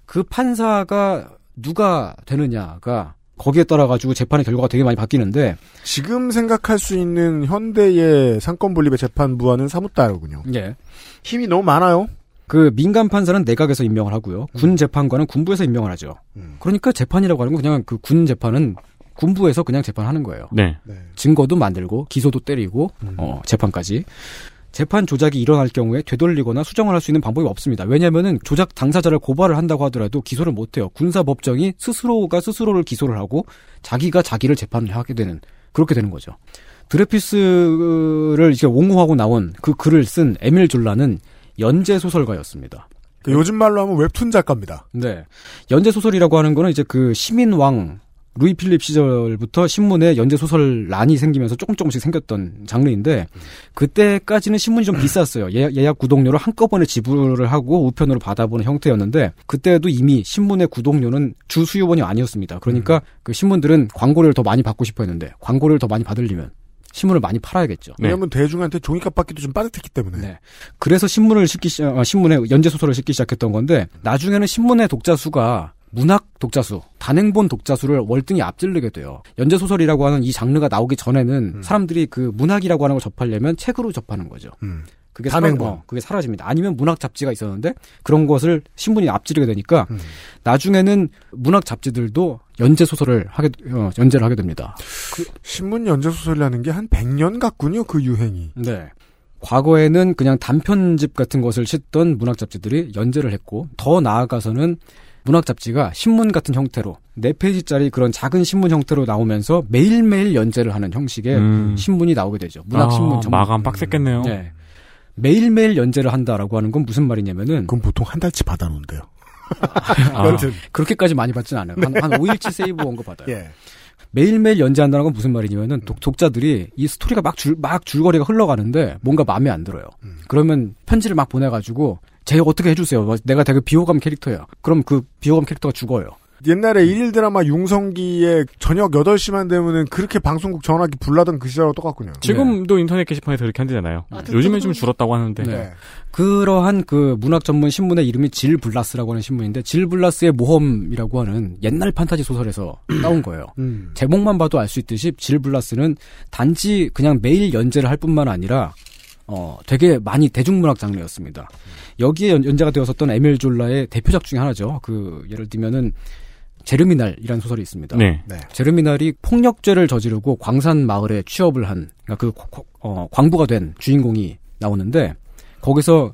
그 판사가 누가 되느냐가 거기에 따라 가지고 재판의 결과가 되게 많이 바뀌는데 지금 생각할 수 있는 현대의 상권 분립의 재판부와는 사뭇 다르군요. 예. 힘이 너무 많아요. 그 민간 판사는 내각에서 임명을 하고요. 군 재판관은 군부에서 임명을 하죠. 음. 그러니까 재판이라고 하는 건 그냥 그 군 재판은 군부에서 그냥 재판하는 거예요. 네. 네. 증거도 만들고 기소도 때리고 음. 어, 재판까지. 재판 조작이 일어날 경우에 되돌리거나 수정을 할 수 있는 방법이 없습니다. 왜냐하면은 조작 당사자를 고발을 한다고 하더라도 기소를 못 해요. 군사법정이 스스로가 스스로를 기소를 하고 자기가 자기를 재판을 하게 되는 그렇게 되는 거죠. 드레피스를 이제 옹호하고 나온 그 글을 쓴 에밀 졸라는 연재 소설가였습니다. 그 요즘 말로 하면 웹툰 작가입니다. 네. 연재 소설이라고 하는 거는 이제 그 시민왕 루이 필립 시절부터 신문에 연재 소설란이 생기면서 조금 조금씩 생겼던 장르인데 그때까지는 신문이 좀 비쌌어요. 예약, 구독료를 한꺼번에 지불을 하고 우편으로 받아보는 형태였는데 그때도 이미 신문의 구독료는 주 수요원이 아니었습니다. 그러니까 그 신문들은 광고를 더 많이 받고 싶어 했는데 광고를 더 많이 받으려면 신문을 많이 팔아야겠죠. 네. 왜냐하면 대중한테 종이값 받기도 좀 빠듯했기 때문에. 네. 그래서 신문을 싣기 시, 어, 신문에 연재 소설을 싣기 시작했던 건데 나중에는 신문의 독자 수가 문학 독자 수, 단행본 독자 수를 월등히 앞질르게 돼요. 연재 소설이라고 하는 이 장르가 나오기 전에는 사람들이 그 문학이라고 하는 걸 접하려면 책으로 접하는 거죠. 음. 그게 단행본. 사라, 어, 그게 사라집니다. 아니면 문학 잡지가 있었는데 그런 것을 신문이 앞지르게 되니까 음. 나중에는 문학 잡지들도 연재 소설을 하게 어, 연재를 하게 됩니다. 신문 연재 소설이라는 게 한 100년 같군요. 그 유행이. 네. 과거에는 그냥 단편집 같은 것을 싣던 문학 잡지들이 연재를 했고 더 나아가서는 문학 잡지가 신문 같은 형태로 네 페이지짜리 그런 작은 신문 형태로 나오면서 매일매일 연재를 하는 형식의 음. 신문이 나오게 되죠. 문학 신문 아. 마감 빡셌겠네요. 네. 매일매일 연재를 한다라고 하는 건 무슨 말이냐면은 그럼 보통 한 달치 받아놓는데요. 아, 여튼. 그렇게까지 많이 받진 않아요. 한, 한 5일치 세이브 온 거 받아요. 예. 매일매일 연재한다는 건 무슨 말이냐면은 독, 독자들이 이 스토리가 막 줄, 막 줄거리가 흘러가는데 뭔가 마음에 안 들어요. 음. 그러면 편지를 막 보내가지고 제 어떻게 해주세요. 뭐 내가 되게 비호감 캐릭터예요. 그럼 그 비호감 캐릭터가 죽어요. 옛날에 일일 드라마 융성기에 저녁 8시만 되면은 그렇게 방송국 전화기 불나던 그 시절하고 똑같군요. 지금도 인터넷 게시판에서 그렇게 한대잖아요. 아, 요즘엔 좀 줄었다고 하는데. 네. 그러한 그 문학 전문 신문의 이름이 질 블라스라고 하는 신문인데 질 블라스의 모험이라고 하는 옛날 판타지 소설에서 따온 거예요. 음. 제목만 봐도 알 수 있듯이 질 블라스는 단지 그냥 매일 연재를 할 뿐만 아니라 어 되게 많이 대중문학 장르였습니다. 여기에 연, 연재가 되었었던 에밀 졸라의 대표작 중에 하나죠. 그 예를 들면은 제르미날이라는 소설이 있습니다. 네. 네. 제르미날이 폭력죄를 저지르고 광산 마을에 취업을 한 그러니까 그 고- 어, 광부가 된 주인공이 나오는데 거기서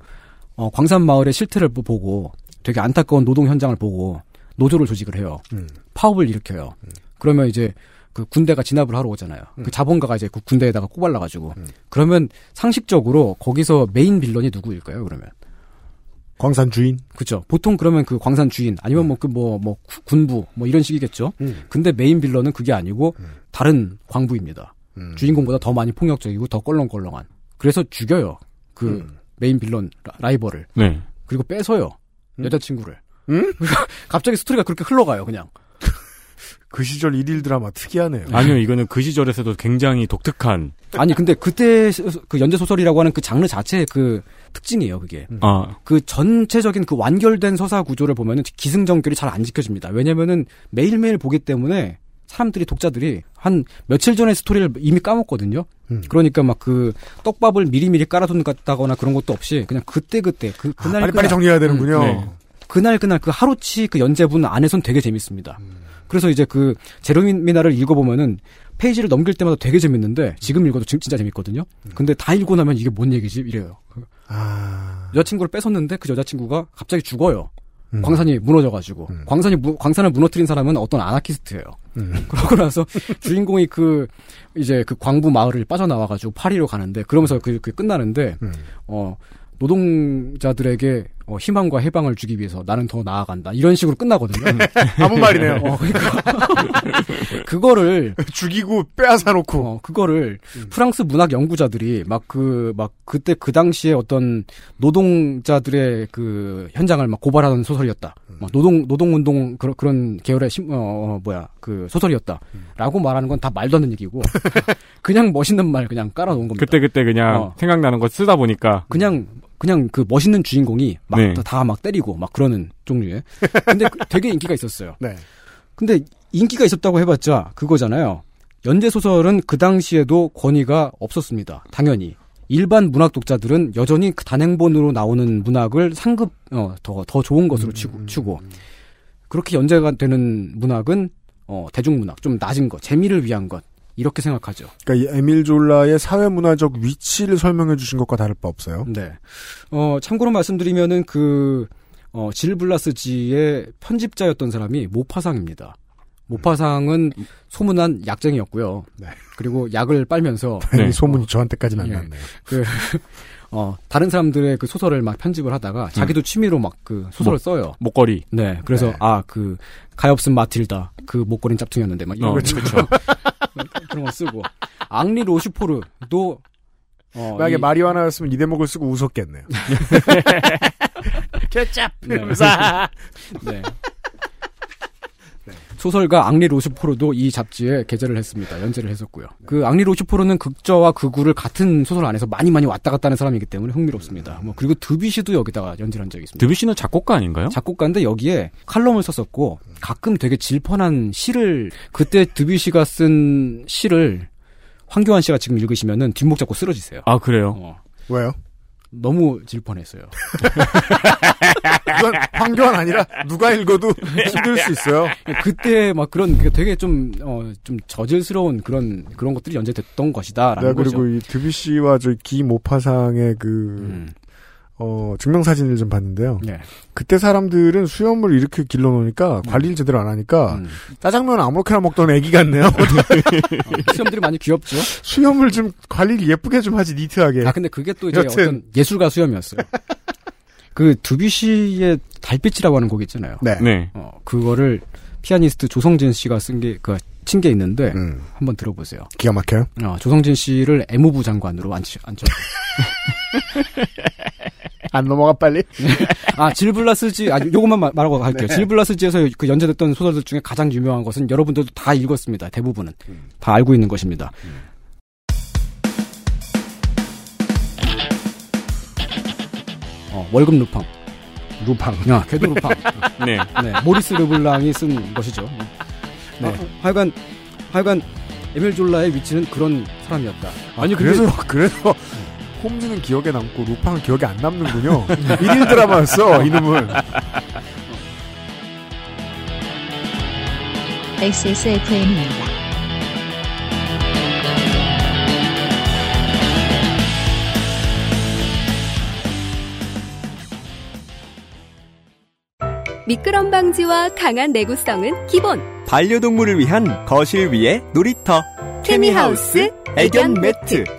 어, 광산 마을의 실태를 보- 보고 되게 안타까운 노동 현장을 보고 노조를 조직을 해요. 음. 파업을 일으켜요. 그러면 이제 그 군대가 진압을 하러 오잖아요. 그 자본가가 이제 그 군대에다가 꼬발라가지고 음. 그러면 상식적으로 거기서 main villain이 누구일까요? 그러면 광산 주인. 그죠. 보통 그러면 그 광산 주인 아니면 뭐그뭐 뭐 군부 뭐 이런 식이겠죠. 음. 근데 main villain은 그게 아니고 다른 광부입니다. 음. 주인공보다 더 많이 폭력적이고 더 껄렁껄렁한. 그래서 죽여요. 그 음. 메인 빌런 라- 라이벌을. 네. 그리고 뺏어요. 음? 여자친구를. 음? 갑자기 스토리가 그렇게 흘러가요, 그냥. 그 시절 일일 드라마 특이하네요. 아니요, 이거는 그 시절에서도 굉장히 독특한, 아니, 근데 그때 소- 그 연재소설이라고 하는 그 장르 자체의 그 특징이에요, 그게. 아, 그 전체적인 그 완결된 서사 구조를 보면은 기승전결이 잘 안 지켜집니다. 왜냐면은 매일매일 보기 때문에 사람들이 독자들이 한 며칠 전에 스토리를 이미 까먹거든요. 음. 그러니까 막 그 떡밥을 미리미리 깔아둔다거나 그런 것도 없이 그냥 그때 그때 그 아, 그날 빨리 그날 빨리 정리해야 되는군요. 네. 그날 그날 그 하루치 그 연재분 안에선 되게 재밌습니다. 그래서 이제 그 제로미나를 읽어보면은 페이지를 넘길 때마다 되게 재밌는데 지금 읽어도 진- 진짜 재밌거든요. 근데 다 읽고 나면 이게 뭔 얘기지 이래요. 아, 여자친구를 뺏었는데 그 여자친구가 갑자기 죽어요. 음. 광산이 무너져가지고 음. 광산이 무- 광산을 무너뜨린 사람은 어떤 아나키스트예요. 음. 그러고 나서 주인공이 그 이제 그 광부 마을을 빠져나와가지고 파리로 가는데 그러면서 그, 그 끝나는데 음. 어 노동자들에게 어, 희망과 해방을 주기 위해서 나는 더 나아간다 이런 식으로 끝나거든요. 아무 말이네요. 어, 그러니까 그거를 죽이고 빼앗아 놓고. 어, 그거를 프랑스 문학 연구자들이 막 그, 막 그때 그 당시에 어떤 노동자들의 그 현장을 막 고발하는 소설이었다. 막 노동, 노동 운동 그런, 그런 계열의 심, 어, 어, 뭐야, 그 소설이었다. 라고 말하는 건 다 말도 안 되는 얘기고. 그냥 멋있는 말 그냥 깔아놓은 겁니다. 그때 그때 그냥 어. 생각나는 거 쓰다 보니까 그냥, 그냥 그 멋있는 주인공이 막 네. 다막 때리고 막 그러는 종류의. 근데 그- 되게 인기가 있었어요. 네. 근데 인기가 있었다고 해봤자 그거잖아요. 연재 소설은 그 당시에도 권위가 없었습니다. 당연히 일반 문학 독자들은 여전히 그 단행본으로 나오는 문학을 상급 어, 더 더 좋은 것으로 치고, 추고 그렇게 연재가 되는 문학은 어, 대중문학 좀 낮은 것, 재미를 위한 것 이렇게 생각하죠. 그러니까 이 에밀 졸라의 사회문화적 위치를 설명해 주신 것과 다를 바 없어요. 네. 어, 참고로 말씀드리면은 그, 어, 질 블라스지의 편집자였던 사람이 모파상입니다. 모파상은 소문난 약쟁이였고요. 네. 그리고 약을 빨면서 이 네. 소문이 저한테까지는 안 예. 났네요. 그, 어, 다른 사람들의 그 소설을 막 편집을 하다가 자기도 취미로 막 그 소설을 뭐. 써요. 목걸이. 네. 그래서 네. 아, 그 가엾은 마틸다. 그 목걸이는 짝퉁이었는데 막 이런 어, 거 그렇죠. 그런 거 쓰고 앙리 로슈포르도 어, 만약에 이- 마리화나였으면 이 대목을 쓰고 웃었겠네요. 네. 네. 소설가 앙리 로슈포르도 이 잡지에 게재를 했습니다. 연재를 했었고요. 그 앙리 로슈포르는 극저와 극우를 같은 소설 안에서 많이 많이 왔다 갔다 하는 사람이기 때문에 흥미롭습니다. 뭐 그리고 드뷔시도 여기다가 연재를 한 적이 있습니다. 드뷔시는 작곡가 아닌가요? 작곡가인데 여기에 칼럼을 썼었고 가끔 되게 질펀한 시를 그때 드뷔시가 쓴 시를 황교안 씨가 지금 읽으시면은 뒷목 잡고 쓰러지세요. 아 그래요. 어, 왜요? 너무 질펀했어요. 그건 황교안 아니라 누가 읽어도 힘들 수 있어요. 그때 막 그런 그 되게 좀 어 좀 저질스러운 그런 그런 것들이 연재됐던 것이다라는 네, 그리고 거죠. 이 드뷔시와 저 기모파상의 그, 음, 어, 증명사진을 좀 봤는데요. 네. 그때 사람들은 수염을 이렇게 길러놓으니까 관리를 제대로 안 하니까 음. 짜장면 아무렇게나 먹던 애기 같네요. 어, 시험들이 많이 귀엽죠. 수염을 좀 관리를 예쁘게 좀 하지, 니트하게. 아 근데 그게 또 이제 여튼. 어떤 예술가 수염이었어요. 그 드뷔시의 달빛이라고 하는 곡 있잖아요. 네. 네. 어 그거를 피아니스트 조성진 씨가 쓴 게 그 친게 있는데 음, 한번 들어보세요. 기가 막혀요. 어, 조성진 씨를 애무부 장관으로 앉히, 앉혀. 안 넘어가, 빨리. 아, 질블라스지, 아, 요것만 말- 말하고 갈게요. 네. 질블라스지에서 그 연재됐던 소설들 중에 가장 유명한 것은 여러분들도 다 읽었습니다. 대부분은. 음. 다 알고 있는 것입니다. 어, 월급 루팡. 루팡. 야, 궤도 루팡. 네. 네, 모리스 르블랑이 쓴 것이죠. 네. 하여간, 하여간, 에밀 졸라의 위치는 그런 사람이었다. 아니, 그래서, 그래서, 홈즈는 기억에 남고, 루팡은 기억에 안 남는군요. 일일 드라마였어, 이놈은. XSFM입니다. 미끄럼 방지와 강한 내구성은 기본. 반려동물을 위한 거실 위에 놀이터 케미하우스 애견 매트.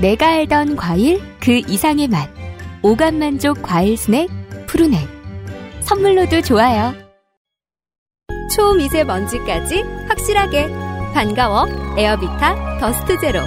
내가 알던 과일 그 이상의 맛. 오감 만족 과일 스낵 푸르넥. 선물로도 좋아요. 초미세먼지까지 확실하게 반가워 에어비타 더스트 제로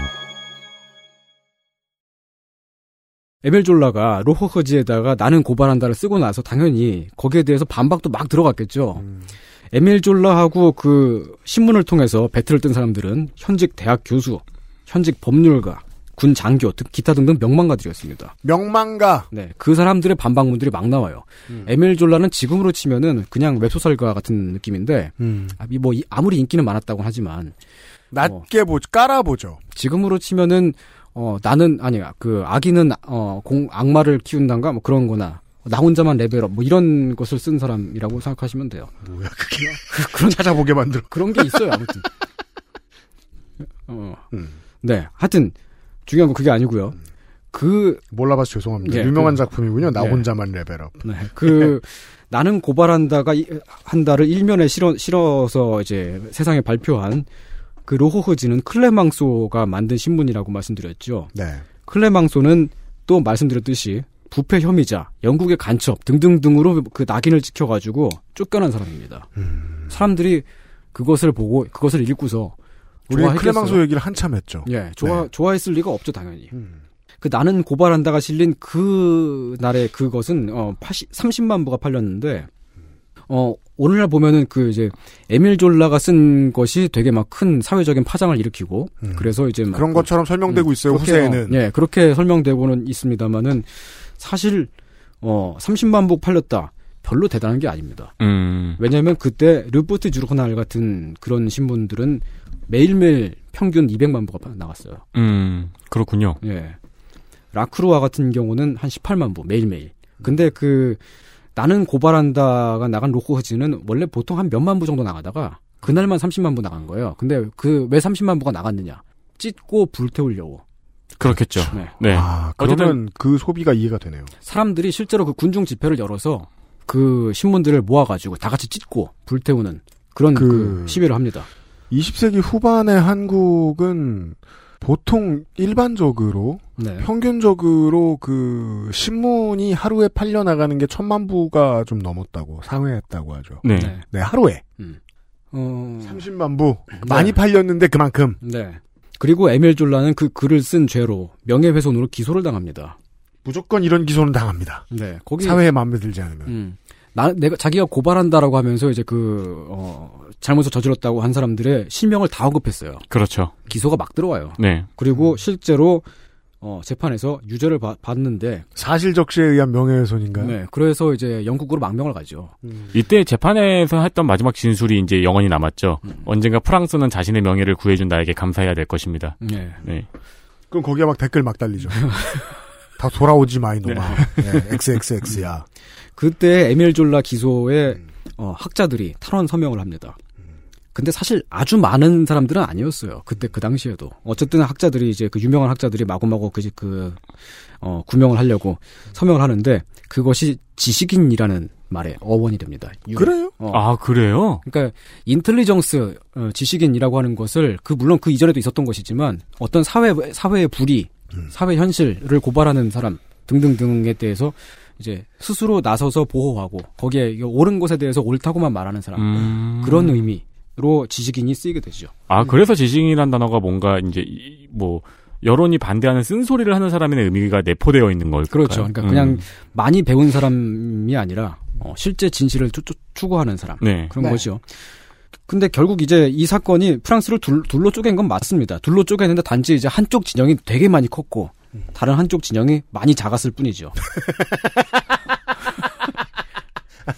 에밀 졸라가 L'Aurore지에다가 나는 고발한다를 쓰고 나서 당연히 거기에 대해서 반박도 막 들어갔겠죠. 음. 에멜졸라하고 그 신문을 통해서 배틀을 뜬 사람들은 현직 대학 교수, 현직 법률가, 군 장교, 등 기타 등등 명망가들이었습니다. 명망가. 네, 그 사람들의 반박문들이 막 나와요. 음. 에멜졸라는 지금으로 치면은 그냥 웹소설가 같은 느낌인데 음. 아, 뭐 이- 아무리 인기는 많았다고 하지만 낮게 보 깔아보죠. 지금으로 치면은 어 나는 아니야 그 아기는 어공 악마를 키운단가 뭐 그런 거나 나 혼자만 레벨업 뭐 이런 것을 쓴 사람이라고 생각하시면 돼요. 뭐야 그게? 그런 찾아보게 만들어. 그런 게 있어요 아무튼. 어. 음. 네. 하여튼 중요한 건 그게 아니고요. 그 몰라봐서 죄송합니다. 예, 유명한 그- 작품이군요. 나 예. 혼자만 레벨업. 네, 그 나는 고발한다가 이- 한다를 일면에 실어 실어서 이제 세상에 발표한 그 로호흐지는 클레망소가 만든 신문이라고 말씀드렸죠. 네. 클레망소는 또 말씀드렸듯이 부패 혐의자, 영국의 간첩 등등등으로 그 낙인을 찍혀가지고 쫓겨난 사람입니다. 음. 사람들이 그것을 보고 그것을 읽고서 우리. 클레망소 얘기를 한참 했죠. 예, 좋아 네. 좋아했을 리가 없죠 당연히. 음. 그 나는 고발한다가 실린 그 날의 그것은 어 80, 30만 부가 팔렸는데 어 오늘날 보면은 그 이제 에밀 졸라가 쓴 것이 되게 막 큰 사회적인 파장을 일으키고 음. 그래서 이제 막 그런 것처럼 설명되고 있어요. 그렇게, 후세에는. 어, 예, 그렇게 설명되고는 있습니다만은 사실 어 30만 부 팔렸다. 별로 대단한 게 아닙니다. 음. 왜냐하면 그때 르포트 주르코날 같은 그런 신문들은 매일매일 평균 200만 부가 나갔어요. 음. 그렇군요. 예. 라크루아 같은 경우는 한 18만 부 매일매일. 근데 그 나는 고발한다가 나간 로코흐지는 원래 보통 한 몇만 부 정도 나가다가 그날만 30만 부 나간 거예요. 근데 그 왜 30만 부가 나갔느냐? 찢고 불태우려고. 그렇겠죠. 네. 네. 아, 그러면 그 소비가 이해가 되네요. 사람들이 실제로 그 군중 집회를 열어서 그 신문들을 모아가지고 다 같이 찢고 불태우는 그런 그- 그 시위를 합니다. 20세기 후반의 한국은 보통 일반적으로 네. 평균적으로 그 신문이 하루에 팔려 나가는 게 천만 부가 좀 넘었다고 상회했다고 하죠. 네. 네. 네, 하루에 어... 30만 부 많이 팔렸는데 그만큼 네. 그리고 에밀 졸라는 그 글을 쓴 죄로 명예훼손으로 기소를 당합니다. 무조건 이런 기소는 당합니다. 네. 거기 사회에 마음에 들지 않으면. 음. 나 내가 자기가 고발한다라고 하면서 이제 그 어, 잘못을 저질렀다고 한 사람들의 실명을 다 언급했어요. 그렇죠. 기소가 막 들어와요. 네. 그리고 실제로 어, 재판에서 유죄를 받, 받는데 사실 적시에 의한 명예훼손인가요? 네. 그래서 이제 영국으로 망명을 가죠. 이때 재판에서 했던 마지막 진술이 이제 영원히 남았죠. 언젠가 프랑스는 자신의 명예를 구해준 나에게 감사해야 될 것입니다. 네. 네. 그럼 거기에 막 댓글 막 달리죠. 다 돌아오지 마, 이놈아. 네, XXX야. 그때 에밀 졸라 기소에 어, 학자들이 탄원 서명을 합니다. 근데 사실 아주 많은 사람들은 아니었어요. 그때 그 당시에도 어쨌든 학자들이 이제 그 유명한 학자들이 마구마구 그, 그 어, 구명을 하려고 서명을 하는데 그것이 지식인이라는 말의 어원이 됩니다. 유- 그래요? 어. 아, 그래요? 그러니까 인텔리정스 어, 지식인이라고 하는 것을 그 물론 그 이전에도 있었던 것이지만 어떤 사회 사회의 불이 사회 현실을 고발하는 사람 등등등에 대해서 이제 스스로 나서서 보호하고 거기에 이게 옳은 것에 대해서 옳다고만 말하는 사람 음. 그런 의미로 지식인이 쓰이게 되죠. 아, 그래서 지식인이란 단어가 뭔가 이제 이- 뭐 여론이 반대하는 쓴소리를 하는 사람의 의미가 내포되어 있는 걸까요? 그렇죠. 그러니까 음. 그냥 많이 배운 사람이 아니라 어, 실제 진실을 추, 추- 추구하는 사람 네. 그런 네. 거죠. 근데 결국 이제 이 사건이 프랑스를 둘, 둘로 쪼갠 건 맞습니다. 둘로 쪼개는데 단지 이제 한쪽 진영이 되게 많이 컸고 다른 한쪽 진영이 많이 작았을 뿐이죠.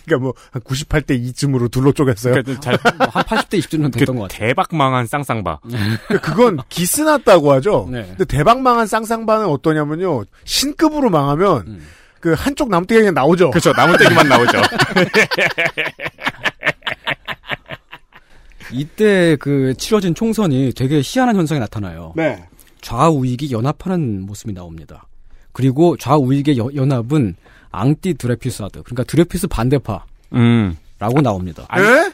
그러니까 뭐, 한 98대 2쯤으로 둘로 쪼갰어요. 그러니까 잘, 뭐 한 80대 20주는 됐던 것 같아요. 대박 망한 쌍쌍바. 그러니까 그건 기스났다고 하죠. 네. 근데 대박 망한 쌍쌍바는 어떠냐면요. 신급으로 망하면 음. 그 한쪽 남대가 그냥 나오죠. 그렇죠. 나무떼기만 나오죠. 이때 그 치러진 총선이 되게 희한한 현상이 나타나요. 네. 좌우익이 연합하는 모습이 나옵니다. 그리고 좌우익의 여- 연합은 anti-dreyfusard, 그러니까 드레피스 반대파라고 음. 나옵니다. 아니, 에?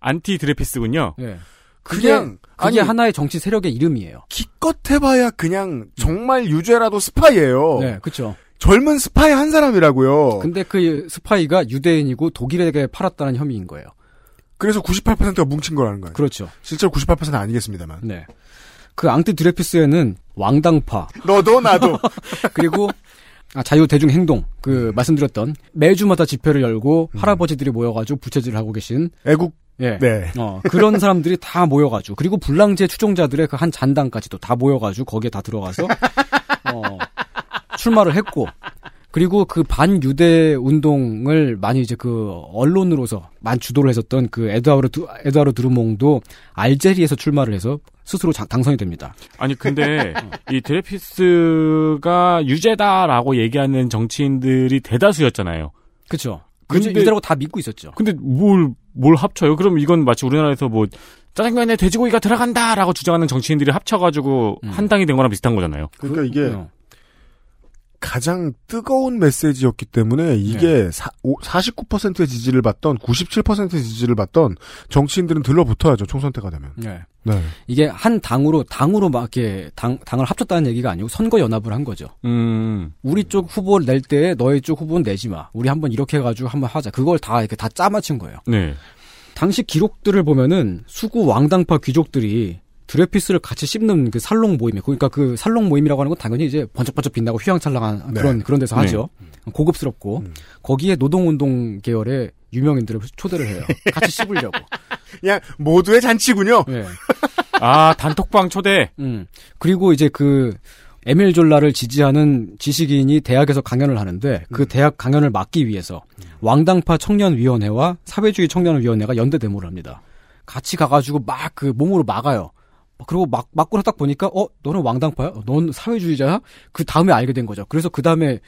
안티 드레피스군요. 예. 그게, 그냥 그게 아니 하나의 정치 세력의 이름이에요. 기껏 해봐야 그냥 정말 유죄라도 스파이예요. 네, 그렇죠. 젊은 스파이 한 사람이라고요. 근데 그 스파이가 유대인이고 독일에게 팔았다는 혐의인 거예요. 그래서 98%가 뭉친 거라는 거예요. 그렇죠. 실제로 98%는 아니겠습니다만. 네. 그 앙트 드레피스에는 왕당파 너도 나도 그리고 아, 자유 대중 행동 그 말씀드렸던 매주마다 집회를 열고 할아버지들이 모여가지고 부채질을 하고 계신 애국 예. 네. 어, 그런 사람들이 다 모여가지고 그리고 불량제 추종자들의 그 한 잔당까지도 다 모여가지고 거기에 다 들어가서 어, 출마를 했고 그리고 그 반유대 운동을 많이 이제 그 언론으로서 많이 주도를 했었던 그 에드와르 드, 에드와르 드루몽도 알제리에서 출마를 해서 스스로 자- 당선이 됩니다. 아니 근데 이 드레피스가 유죄다라고 얘기하는 정치인들이 대다수였잖아요. 그렇죠. 근데- 유대라고 다 믿고 있었죠. 근데 뭘, 뭘 합쳐요? 그럼 이건 마치 우리나라에서 뭐, 짜장면에 돼지고기가 들어간다라고 주장하는 정치인들이 합쳐가지고 음. 한 당이 된 거랑 비슷한 거잖아요. 그러니까 이게 어. 가장 뜨거운 메시지였기 때문에 이게 사, 49%의 지지를 받던 97%의 지지를 받던 정치인들은 들러붙어야죠 총선 때가 되면. 네. 네. 이게 한 당으로 당으로 막 이렇게 당 당을 합쳤다는 얘기가 아니고 선거 연합을 한 거죠. 음, 우리 쪽 후보를 낼 때 너희 쪽 후보는 내지 마. 우리 한번 이렇게 해가지고 한번 하자. 그걸 다 이렇게 다 짜맞춘 거예요. 네. 당시 기록들을 보면은 수구 왕당파 귀족들이 드레피스를 같이 씹는 그 살롱 모임이 그러니까 그 살롱 모임이라고 하는 건 당연히 이제 번쩍번쩍 빛나고 휘황찬란한 네. 그런 그런 데서 네. 하죠. 고급스럽고 음. 거기에 노동운동 계열의 유명인들을 초대를 해요. 같이 씹으려고. 그냥 모두의 잔치군요. 네. 아, 단톡방 초대. 음. 그리고 이제 그 에밀 졸라를 지지하는 지식인이 대학에서 강연을 하는데 그 대학 강연을 막기 위해서 왕당파 청년위원회와 사회주의 청년위원회가 연대 데모를 합니다. 같이 가가지고 막 그 몸으로 막아요. 그리고 막 막고 딱 보니까 어 너는 왕당파야? 어, 넌 사회주의자야? 그 다음에 알게 된 거죠. 그래서 그 다음에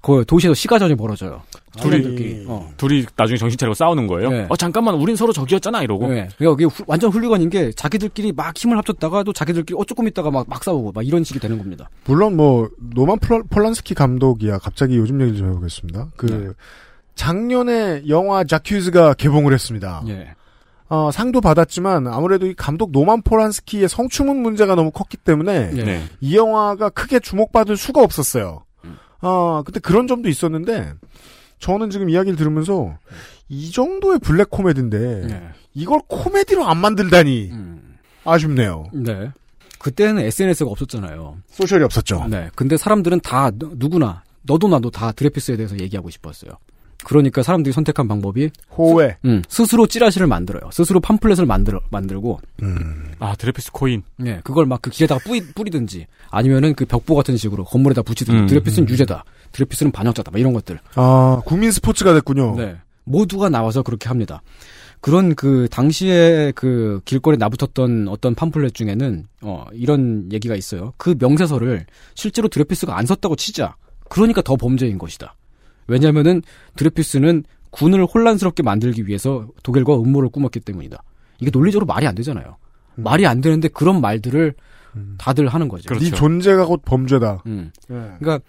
그 도시에서 시가전이 벌어져요. 둘이-. 어. 둘이 나중에 정신 차리고 싸우는 거예요? 네. 어, 잠깐만, 우린 서로 적이었잖아, 이러고. 네. 그러니까 이게 후- 완전 훌리건인 게 자기들끼리 막 힘을 합쳤다가 또 자기들끼리 어 조금 있다가 막, 막 싸우고 막 이런 식이 되는 겁니다. 물론 뭐 노만 폴- 폴란스키 감독이야. 갑자기 요즘 얘기 좀 해보겠습니다. 그 네. 작년에 영화 자큐즈가 개봉을 했습니다. 예. 어, 상도 받았지만 아무래도 이 감독 노만 폴란스키의 성추문 문제가 너무 컸기 때문에 예. 네. 이 영화가 크게 주목받을 수가 없었어요. 아, 근데 그런 점도 있었는데 저는 지금 이야기를 들으면서 이 정도의 블랙 코미디인데 네. 이걸 코미디로 안 만들다니 음. 아쉽네요. 네. 그때는 SNS가 없었잖아요. 소셜이 없었죠. 네. 근데 사람들은 다 누- 누구나 너도 나도 다 드레피스에 대해서 얘기하고 싶었어요. 그러니까 사람들이 선택한 방법이 호외. 음, 스스로 찌라시를 만들어요. 스스로 팜플렛을 만들어 만들고 음. 아, 드레피스 코인. 네, 그걸 막 그 길에다가 뿌리, 뿌리든지 아니면은 그 벽보 같은 식으로 건물에다 붙이든지 음. 드레피스는 유죄다. 드레피스는 반역자다. 막 이런 것들. 아, 국민 스포츠가 됐군요. 네. 모두가 나와서 그렇게 합니다. 그런 그 당시에 그 길거리에 나붙었던 어떤 팜플렛 중에는 어 이런 얘기가 있어요. 그 명세서를 실제로 드레피스가 안 썼다고 치자. 그러니까 더 범죄인 것이다. 왜냐면은 드레피스는 군을 혼란스럽게 만들기 위해서 독일과 음모를 꾸몄기 때문이다. 이게 논리적으로 말이 안 되잖아요. 말이 안 되는데 그런 말들을 다들 하는 거죠. 그렇죠. 네 존재가 곧 범죄다. 음. 네. 그러니까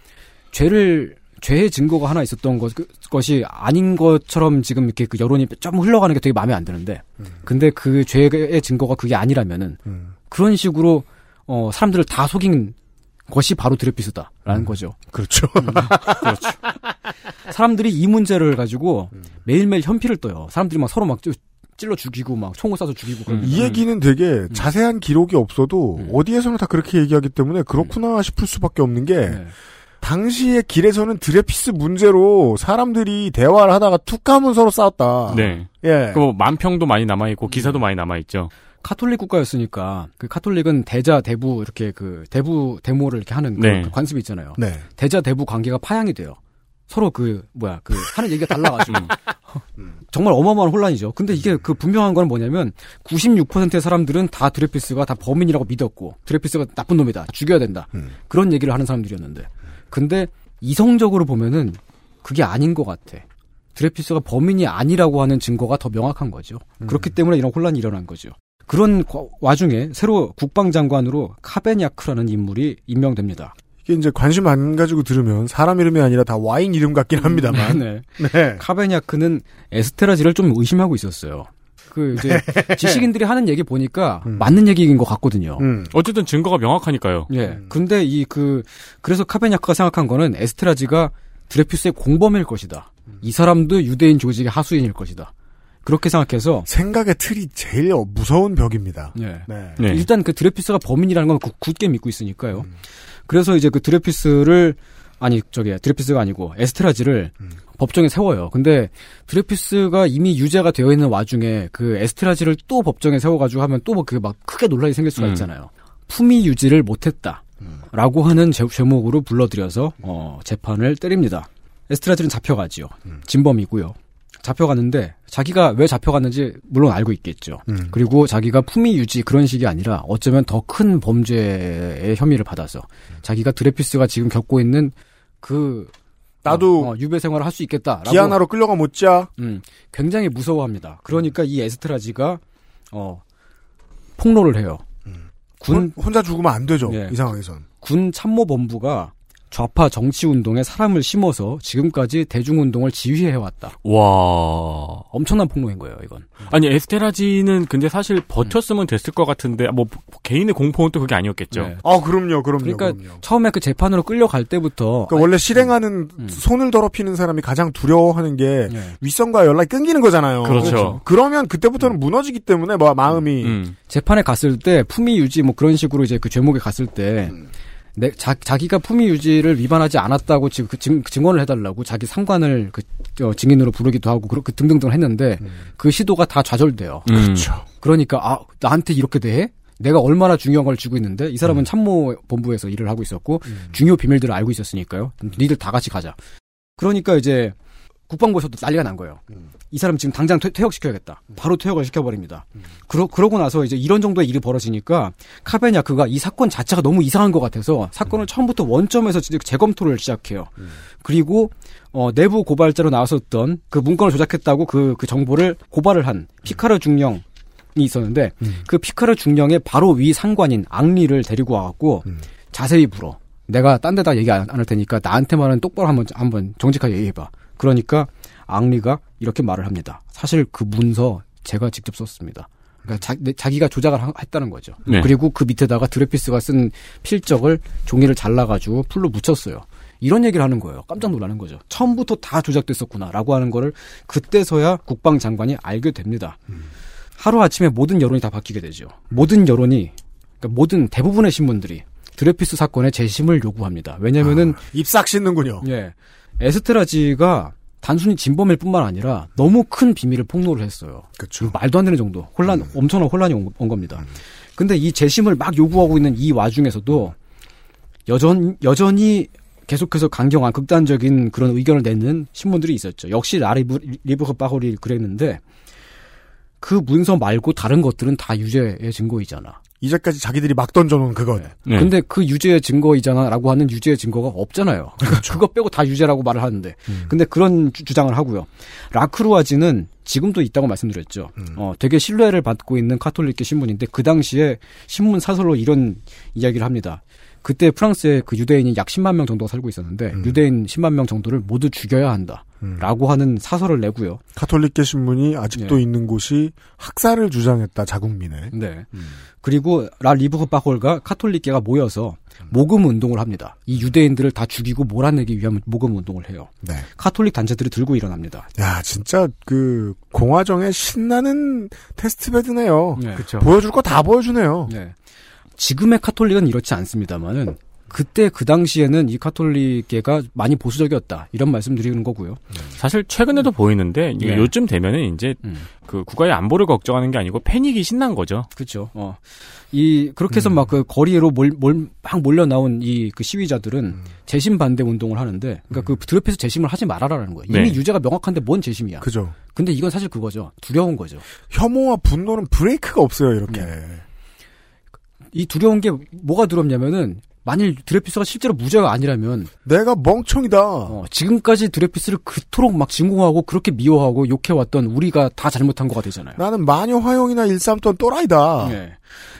죄를 죄의 증거가 하나 있었던 것, 그- 것이 아닌 것처럼 지금 이렇게 그 여론이 좀 흘러가는 게 되게 마음에 안 드는데, 근데 그 죄의 증거가 그게 아니라면은 음. 그런 식으로 어 사람들을 다 속인 것이 바로 드레피스다라는 거죠. 그렇죠. 그렇죠. 사람들이 이 문제를 가지고 매일매일 현피를 떠요. 사람들이 막 서로 막 찌- 찔러 죽이고 막 총을 쏴서 죽이고 그런. 이 얘기는 되게 자세한 기록이 없어도 음. 어디에서나 다 그렇게 얘기하기 때문에 그렇구나 싶을 수밖에 없는 게 네. 당시의 길에서는 드레피스 문제로 사람들이 대화를 하다가 툭 하면 서로 싸웠다. 네. 예. 그 뭐, 만평도 많이 남아 있고, 기사도 많이 남아 있죠. 카톨릭 국가였으니까 그 카톨릭은 대자 대부 이렇게 그 대부 대모를 이렇게 하는 그- 네. 그 관습이 있잖아요. 네. 대자 대부 관계가 파양이 돼요. 서로 그 뭐야 그 하는 얘기가 달라가지고 정말 어마어마한 혼란이죠. 근데 이게 그 분명한 건 뭐냐면 96%의 사람들은 다 드레피스가 다 범인이라고 믿었고 드레피스가 나쁜 놈이다 죽여야 된다 음. 그런 얘기를 하는 사람들이었는데 근데 이성적으로 보면은 그게 아닌 것 같아. 드레피스가 범인이 아니라고 하는 증거가 더 명확한 거죠. 그렇기 때문에 이런 혼란이 일어난 거죠. 그런 과- 와중에 새로 국방장관으로 카베냐크라는 인물이 임명됩니다. 이게 이제 관심 안 가지고 들으면 사람 이름이 아니라 다 와인 이름 같긴 합니다만. 네. 네. 카베냐크는 에스테라지를 좀 의심하고 있었어요. 그 이제 지식인들이 하는 얘기 보니까 맞는 얘기인 것 같거든요. 음. 어쨌든 증거가 명확하니까요. 예. 근데 이 그 그래서 카베냐크가 생각한 거는 에스테라지가 드레피스의 공범일 것이다. 이 사람도 유대인 조직의 하수인일 것이다. 그렇게 생각해서 생각의 틀이 제일 무서운 벽입니다. 네. 네. 네. 일단 그 드레피스가 범인이라는 건 굳- 굳게 믿고 있으니까요. 그래서 이제 그 드레피스를 아니 저기 드레피스가 아니고 에스트라지를 법정에 세워요. 근데 드레피스가 이미 유죄가 되어 있는 와중에 그 에스트라지를 또 법정에 세워가지고 하면 또뭐그막 크게 논란이 생길 수가 음. 있잖아요. 품위 유지를 못했다 라고 하는 죄, 죄목으로 불러들여서 어, 재판을 때립니다. 에스트라지는 잡혀가지요. 진범이고요. 잡혀갔는데 자기가 왜 잡혀갔는지 물론 알고 있겠죠. 음. 그리고 자기가 품위 유지 그런 식이 아니라 어쩌면 더 큰 범죄의 혐의를 받아서 자기가 드레피스가 지금 겪고 있는 그 나도 어, 어, 유배 생활을 할 수 있겠다라고 기아나로 끌려가 못자. 음, 굉장히 무서워합니다. 그러니까 이 에스트라지가 어 폭로를 해요. 군 혼- 혼자 죽으면 안 되죠. 예. 이 상황에선. 군 참모본부가 좌파 정치 운동에 사람을 심어서 지금까지 대중 운동을 지휘해 왔다. 와. 엄청난 폭로인 거예요, 이건. 아니 에스테라지는 근데 사실 버텼으면 됐을 것 같은데 뭐 개인의 공포는 또 그게 아니었겠죠. 네. 아, 그럼요, 그럼요, 그러니까 그럼요. 처음에 그 재판으로 끌려갈 때부터 그러니까 원래 실행하는 음. 손을 더럽히는 사람이 가장 두려워하는 게 예. 윗선과 연락이 끊기는 거잖아요. 그렇죠. 그러면 그때부터는 무너지기 때문에 뭐 마음이 음. 재판에 갔을 때 품위 유지 뭐 그런 식으로 이제 그 죄목에 갔을 때 내, 자, 자기가 품위 유지를 위반하지 않았다고 지금 그 증, 증언을 해달라고 자기 상관을 그 어, 증인으로 부르기도 하고 그렇게 등등등 했는데 그 시도가 다 좌절돼요. 음. 그렇죠. 그러니까 아 나한테 이렇게 대해? 내가 얼마나 중요한 걸 쥐고 있는데 이 사람은 참모 본부에서 일을 하고 있었고 중요 비밀들을 알고 있었으니까요. 니들 다 같이 가자. 그러니까 이제 국방부에서도 난리가 난 거예요. 이 사람 지금 당장 퇴, 퇴역시켜야겠다. 바로 퇴역을 시켜버립니다. 그러, 그러고 나서 이제 이런 정도의 일이 벌어지니까 카베냐크가 이 사건 자체가 너무 이상한 것 같아서 사건을 처음부터 원점에서 재검토를 시작해요. 그리고 어, 내부 고발자로 나왔었던 그 문건을 조작했다고 그, 그 정보를 고발을 한 피카르 중령 이 있었는데 그 피카르 중령의 바로 위 상관인 앙리를 데리고 와갖고 자세히 물어. 내가 딴 데다 얘기 안 할 테니까 나한테만은 똑바로 한번 한번 정직하게 얘기해봐. 그러니까 앙리가 이렇게 말을 합니다. 사실 그 문서 제가 직접 썼습니다. 그러니까 자, 내- 자기가 조작을 하- 했다는 거죠. 네. 그리고 그 밑에다가 드레피스가 쓴 필적을 종이를 잘라가지고 풀로 묻혔어요. 이런 얘기를 하는 거예요. 깜짝 놀라는 거죠. 처음부터 다 조작됐었구나라고 하는 거를 그때서야 국방장관이 알게 됩니다. 하루 아침에 모든 여론이 다 바뀌게 되죠. 모든 여론이 그러니까 모든 대부분의 신문들이 드레피스 사건의 재심을 요구합니다. 왜냐면은 입싹 씻는군요. 예. 에스테라지가 단순히 진범일 뿐만 아니라 너무 큰 비밀을 폭로를 했어요. 그렇죠. 말도 안 되는 정도. 혼란, 엄청난 혼란이 온, 온 겁니다. 근데 이 재심을 막 요구하고 있는 이 와중에서도 여전, 여전히 계속해서 강경한 극단적인 그런 의견을 내는 신문들이 있었죠. 역시 라리브, 리브흐 바홀이 그랬는데 그 문서 말고 다른 것들은 다 유죄의 증거이잖아. 이제까지 자기들이 막 던져놓은 그것. 네. 근데 그 유죄의 증거이잖아라고 하는 유죄의 증거가 없잖아요. 그렇죠. 그거 빼고 다 유죄라고 말을 하는데. 음. 근데 그런 주, 장을 하고요. 라크루아지는 지금도 있다고 말씀드렸죠. 음. 어, 되게 신뢰를 받고 있는 카톨릭계 신문인데 그 당시에 신문 사설로 이런 이야기를 합니다. 그때 프랑스에 그 유대인이 약 10만 명 정도가 살고 있었는데 음. 유대인 10만 명 정도를 모두 죽여야 한다. 음. 라고 하는 사설을 내고요. 카톨릭계 신문이 아직도 네. 있는 곳이 학살을 주장했다 자국민에. 네. 그리고 La Libre Parole과 카톨릭계가 모여서 모금 운동을 합니다. 이 유대인들을 다 죽이고 몰아내기 위한 모금 운동을 해요. 네. 카톨릭 단체들이 들고 일어납니다. 야 진짜 그 공화정의 신나는 테스트베드네요. 네. 그렇죠. 보여줄 거 다 보여주네요. 네. 지금의 카톨릭은 이렇지 않습니다만은 그때 그 당시에는 이 카톨릭계가 많이 보수적이었다 이런 말씀드리는 거고요. 사실 최근에도 보이는데 이게 네. 요즘 되면은 이제 음. 그 국가의 안보를 걱정하는 게 아니고 패닉이 신난 거죠. 그렇죠. 어. 이 그렇게 해서 막그 거리로 몰, 몰, 막 몰려 나온 이 그 시위자들은 재심 반대 운동을 하는데 그러니까 그 드럽해서 재심을 하지 말아라라는 거예요. 이미 네. 유죄가 명확한데 뭔 재심이야. 그죠. 근데 이건 사실 그거죠. 두려운 거죠. 혐오와 분노는 브레이크가 없어요 이렇게. 네. 이 두려운 게 뭐가 두렵냐면은 만일 드레피스가 실제로 무죄가 아니라면 내가 멍청이다. 어, 지금까지 드레피스를 그토록 막 진공하고 그렇게 미워하고 욕해왔던 우리가 다 잘못한 거가 되잖아요. 나는 마녀 화용이나 일삼던 또라이다. 네.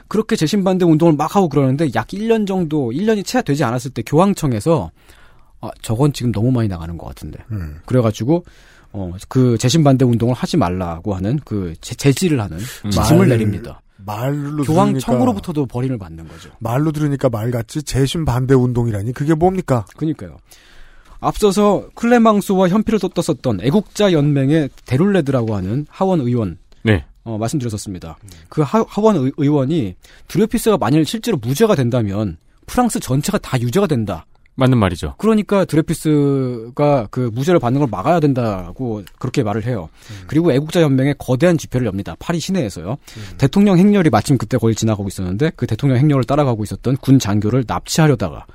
그렇게 재심반대 운동을 막 하고 그러는데 약 1년 정도, 1년이 채 되지 않았을 때 교황청에서 아, 저건 지금 너무 많이 나가는 것 같은데. 음. 그래가지고 어, 그 재심반대 운동을 하지 말라고 하는 그 제, 제지를 하는 음. 지침을 말- 내립니다. 말로 교황청으로부터도 버림을 받는 거죠. 들으니까 말로 들으니까 말 같지 재심 반대 운동이라니 그게 뭡니까? 그니까요. 앞서서 클레망스와 현피를 떴었던 애국자 연맹의 데룰레드라고 하는 하원 의원 네. 어, 말씀드렸었습니다. 그 하, 원 의, 의원이 드레피스가 만일 실제로 무죄가 된다면 프랑스 전체가 다 유죄가 된다. 맞는 말이죠. 그러니까 드레피스가 그 무죄를 받는 걸 막아야 된다고 그렇게 말을 해요. 음. 그리고 애국자 연맹의 거대한 집회를 엽니다. 파리 시내에서요. 음. 대통령 행렬이 마침 그때 거의 지나가고 있었는데 그 대통령 행렬을 따라가고 있었던 군 장교를 납치하려다가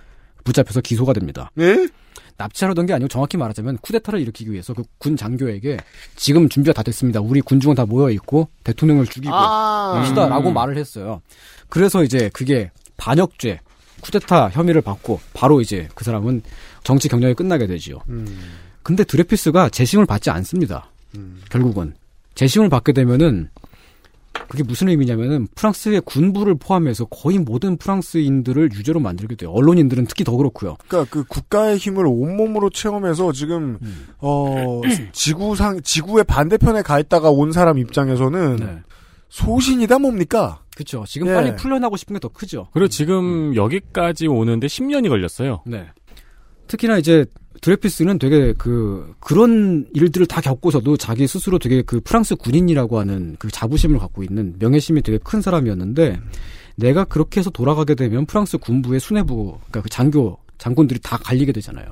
붙잡혀서 기소가 됩니다. 네? 납치하려던 게 아니고 정확히 말하자면 쿠데타를 일으키기 위해서 그 군 장교에게 지금 준비가 다 됐습니다. 우리 군중은 다 모여 있고 대통령을 죽이고 아~ 합시다라고 음. 말을 했어요. 그래서 이제 그게 반역죄, 쿠데타 혐의를 받고 바로 이제 그 사람은 정치 경력이 끝나게 되지요. 음. 근데 드레피스가 재심을 받지 않습니다. 음. 결국은 재심을 받게 되면은 그게 무슨 의미냐면은 프랑스의 군부를 포함해서 거의 모든 프랑스인들을 유죄로 만들게 돼요. 언론인들은 특히 더 그렇고요. 그러니까 그 국가의 힘을 온몸으로 체험해서 지금 음. 어 지구상 지구의 반대편에 가 있다가 온 사람 입장에서는 네. 소신이다 뭡니까? 그렇죠. 지금 예. 빨리 풀려나고 싶은 게 더 크죠. 그리고 지금 음. 여기까지 오는데 10년이 걸렸어요. 네. 특히나 이제 드레피스는 되게 그 그런 일들을 다 겪고서도 자기 스스로 되게 그 프랑스 군인이라고 하는 그 자부심을 갖고 있는 명예심이 되게 큰 사람이었는데 내가 그렇게 해서 돌아가게 되면 프랑스 군부의 수뇌부 그러니까 그 장교 장군들이 다 갈리게 되잖아요.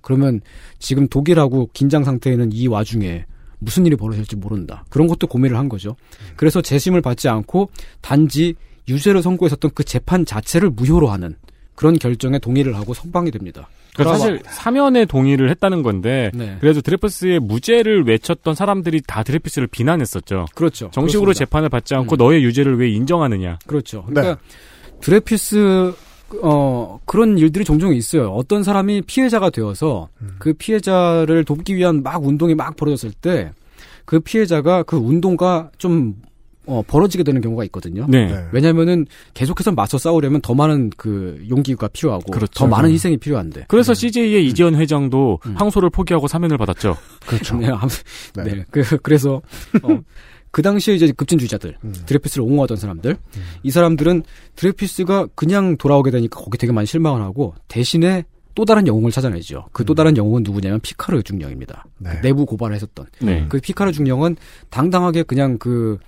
그러면 지금 독일하고 긴장 상태에는 이 와중에 무슨 일이 벌어질지 모른다. 그런 것도 고민을 한 거죠. 그래서 재심을 받지 않고 단지 유죄를 선고했었던 그 재판 자체를 무효로 하는 그런 결정에 동의를 하고 석방이 됩니다. 그러니까 사실 사면에 동의를 했다는 건데 네. 그래도 드레프스의 무죄를 외쳤던 사람들이 다 드레프스를 비난했었죠. 그렇죠. 정식으로 그렇습니다. 재판을 받지 않고 음. 너의 유죄를 왜 인정하느냐. 그렇죠. 그러니까 네. 드레피스 어 그런 일들이 종종 있어요. 어떤 사람이 피해자가 되어서 음. 그 피해자를 돕기 위한 막 운동이 막 벌어졌을 때 그 피해자가 그 운동과 좀 어, 벌어지게 되는 경우가 있거든요. 네. 네. 왜냐면은 계속해서 맞서 싸우려면 더 많은 그 용기가 필요하고 그렇죠. 더 많은 희생이 필요한데. 그래서 네. CJ의 음. 이지연 회장도 음. 항소를 포기하고 사면을 받았죠. 그렇죠. 네. 네. 네. 그, 그래서 어, 그 당시에 이제 급진주의자들, 음. 드레피스를 옹호하던 사람들, 음. 이 사람들은 드레피스가 그냥 돌아오게 되니까 거기 되게 많이 실망을 하고 대신에 또 다른 영웅을 찾아내죠. 그또 음. 다른 영웅은 누구냐면 피카르 중령입니다. 네. 그 내부 고발을 했었던. 네. 그 피카르 중령은 당당하게 그냥 그,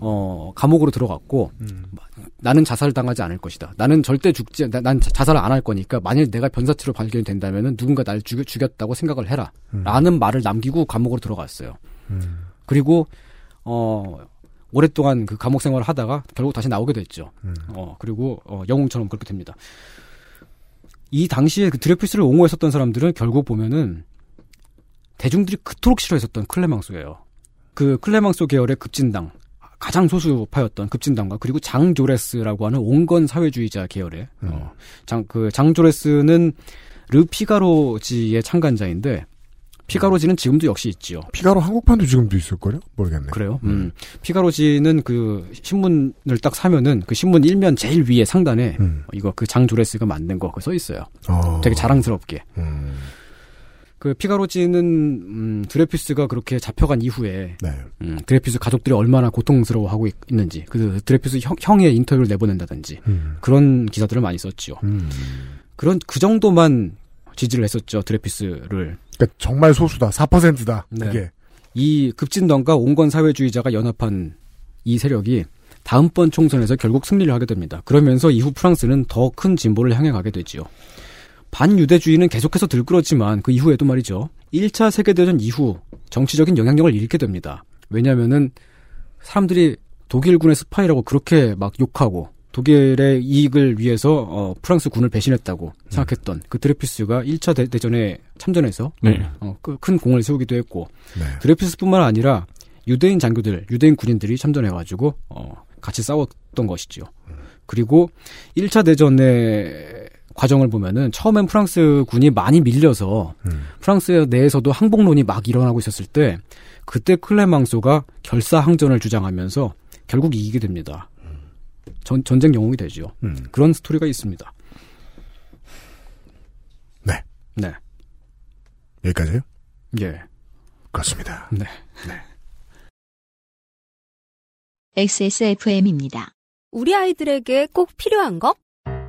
어, 감옥으로 들어갔고, 음. 나는 자살을 당하지 않을 것이다. 나는 절대 죽지, 난 자살을 안 할 거니까 만일 내가 변사체로 발견이 된다면은 누군가 날 죽, 죽였다고 생각을 해라. 음. 라는 말을 남기고 감옥으로 들어갔어요. 음. 그리고, 어, 오랫동안 그 감옥 생활을 하다가 결국 다시 나오게 됐죠. 음. 어, 그리고, 어, 영웅처럼 그렇게 됩니다. 이 당시에 그 드레피스를 옹호했었던 사람들은 결국 보면은 대중들이 그토록 싫어했었던 클레망소예요. 그 클레망소 계열의 급진당 가장 소수파였던 급진당과 그리고 장조레스라고 하는 온건 사회주의자 계열의 음. 어, 장그 장조레스는 르피가로지의 창간자인데 피가로지는 지금도 역시 있지요. 피가로 한국판도 지금도 있을걸요? 모르겠네. 그래요? 음. 음. 피가로지는 그 신문을 딱 사면은 그 신문 일면 제일 위에 상단에 음. 이거 그 장 조레스가 만든 거 써 있어요. 어. 되게 자랑스럽게. 음. 그 피가로지는 음, 드레피스가 그렇게 잡혀간 이후에 네. 음, 드레피스 가족들이 얼마나 고통스러워하고 있, 는지 그 드레피스 형, 형의 인터뷰를 내보낸다든지 음. 그런 기사들을 많이 썼지요. 음. 그런 그 정도만 지지를 했었죠 드레피스를. 그러니까 정말 소수다. 4%다. 네. 그게. 이 급진당과 온건 사회주의자가 연합한 이 세력이 다음번 총선에서 결국 승리를 하게 됩니다. 그러면서 이후 프랑스는 더 큰 진보를 향해 가게 되지요. 반유대주의는 계속해서 들끓었지만 그 이후에도 말이죠. 1차 세계대전 이후 정치적인 영향력을 잃게 됩니다. 왜냐면은 사람들이 독일군의 스파이라고 그렇게 막 욕하고 독일의 이익을 위해서 어, 프랑스 군을 배신했다고 음. 생각했던 그 드레퓌스가 1차 대, 전에 참전해서 네. 어, 그, 큰 공을 세우기도 했고 네. 드레퓌스뿐만 아니라 유대인 장교들, 유대인 군인들이 참전해가지고 어, 같이 싸웠던 것이죠. 음. 그리고 1차 대전의 과정을 보면은 처음엔 프랑스 군이 많이 밀려서 음. 프랑스 내에서도 항복론이 막 일어나고 있었을 때 그때 클레망소가 결사항전을 주장하면서 결국 이기게 됩니다. 전, 전쟁 영웅이 되죠. 음. 그런 스토리가 있습니다. 네. 네. 여기까지요? 예. 그렇습니다. 네. 네. XSFM입니다. 우리 아이들에게 꼭 필요한 거?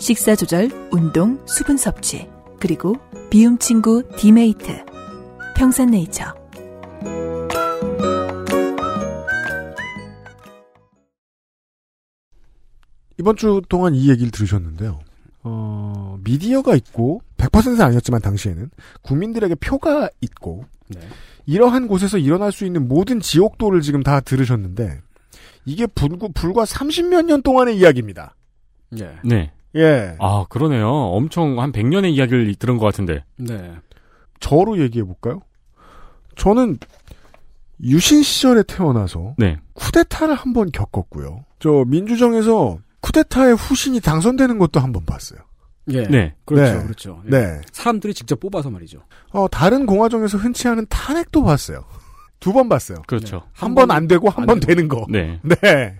식사 조절, 운동, 수분 섭취, 그리고 비움 친구 디메이트. 평산네이처. 이번 주 동안 이 얘기를 들으셨는데요. 어, 미디어가 있고 100%는 아니었지만 당시에는 국민들에게 표가 있고 네. 이러한 곳에서 일어날 수 있는 모든 지옥도를 지금 다 들으셨는데 이게 불구, 불과 30몇 년 동안의 이야기입니다. 예. 네. 예. 아, 그러네요. 엄청 한 100년의 이야기를 들은 것 같은데. 네. 저로 얘기해 볼까요? 저는 유신 시절에 태어나서 네. 쿠데타를 한 번 겪었고요. 저 민주정에서 쿠데타의 후신이 당선되는 것도 한 번 봤어요. 예. 네. 그렇죠. 네. 그렇죠. 예. 네. 사람들이 직접 뽑아서 말이죠. 어, 다른 공화정에서 흔치 않은 탄핵도 봤어요. 두 번 봤어요. 그렇죠. 한번안 되고 한안 번. 되는 거. 네. 네.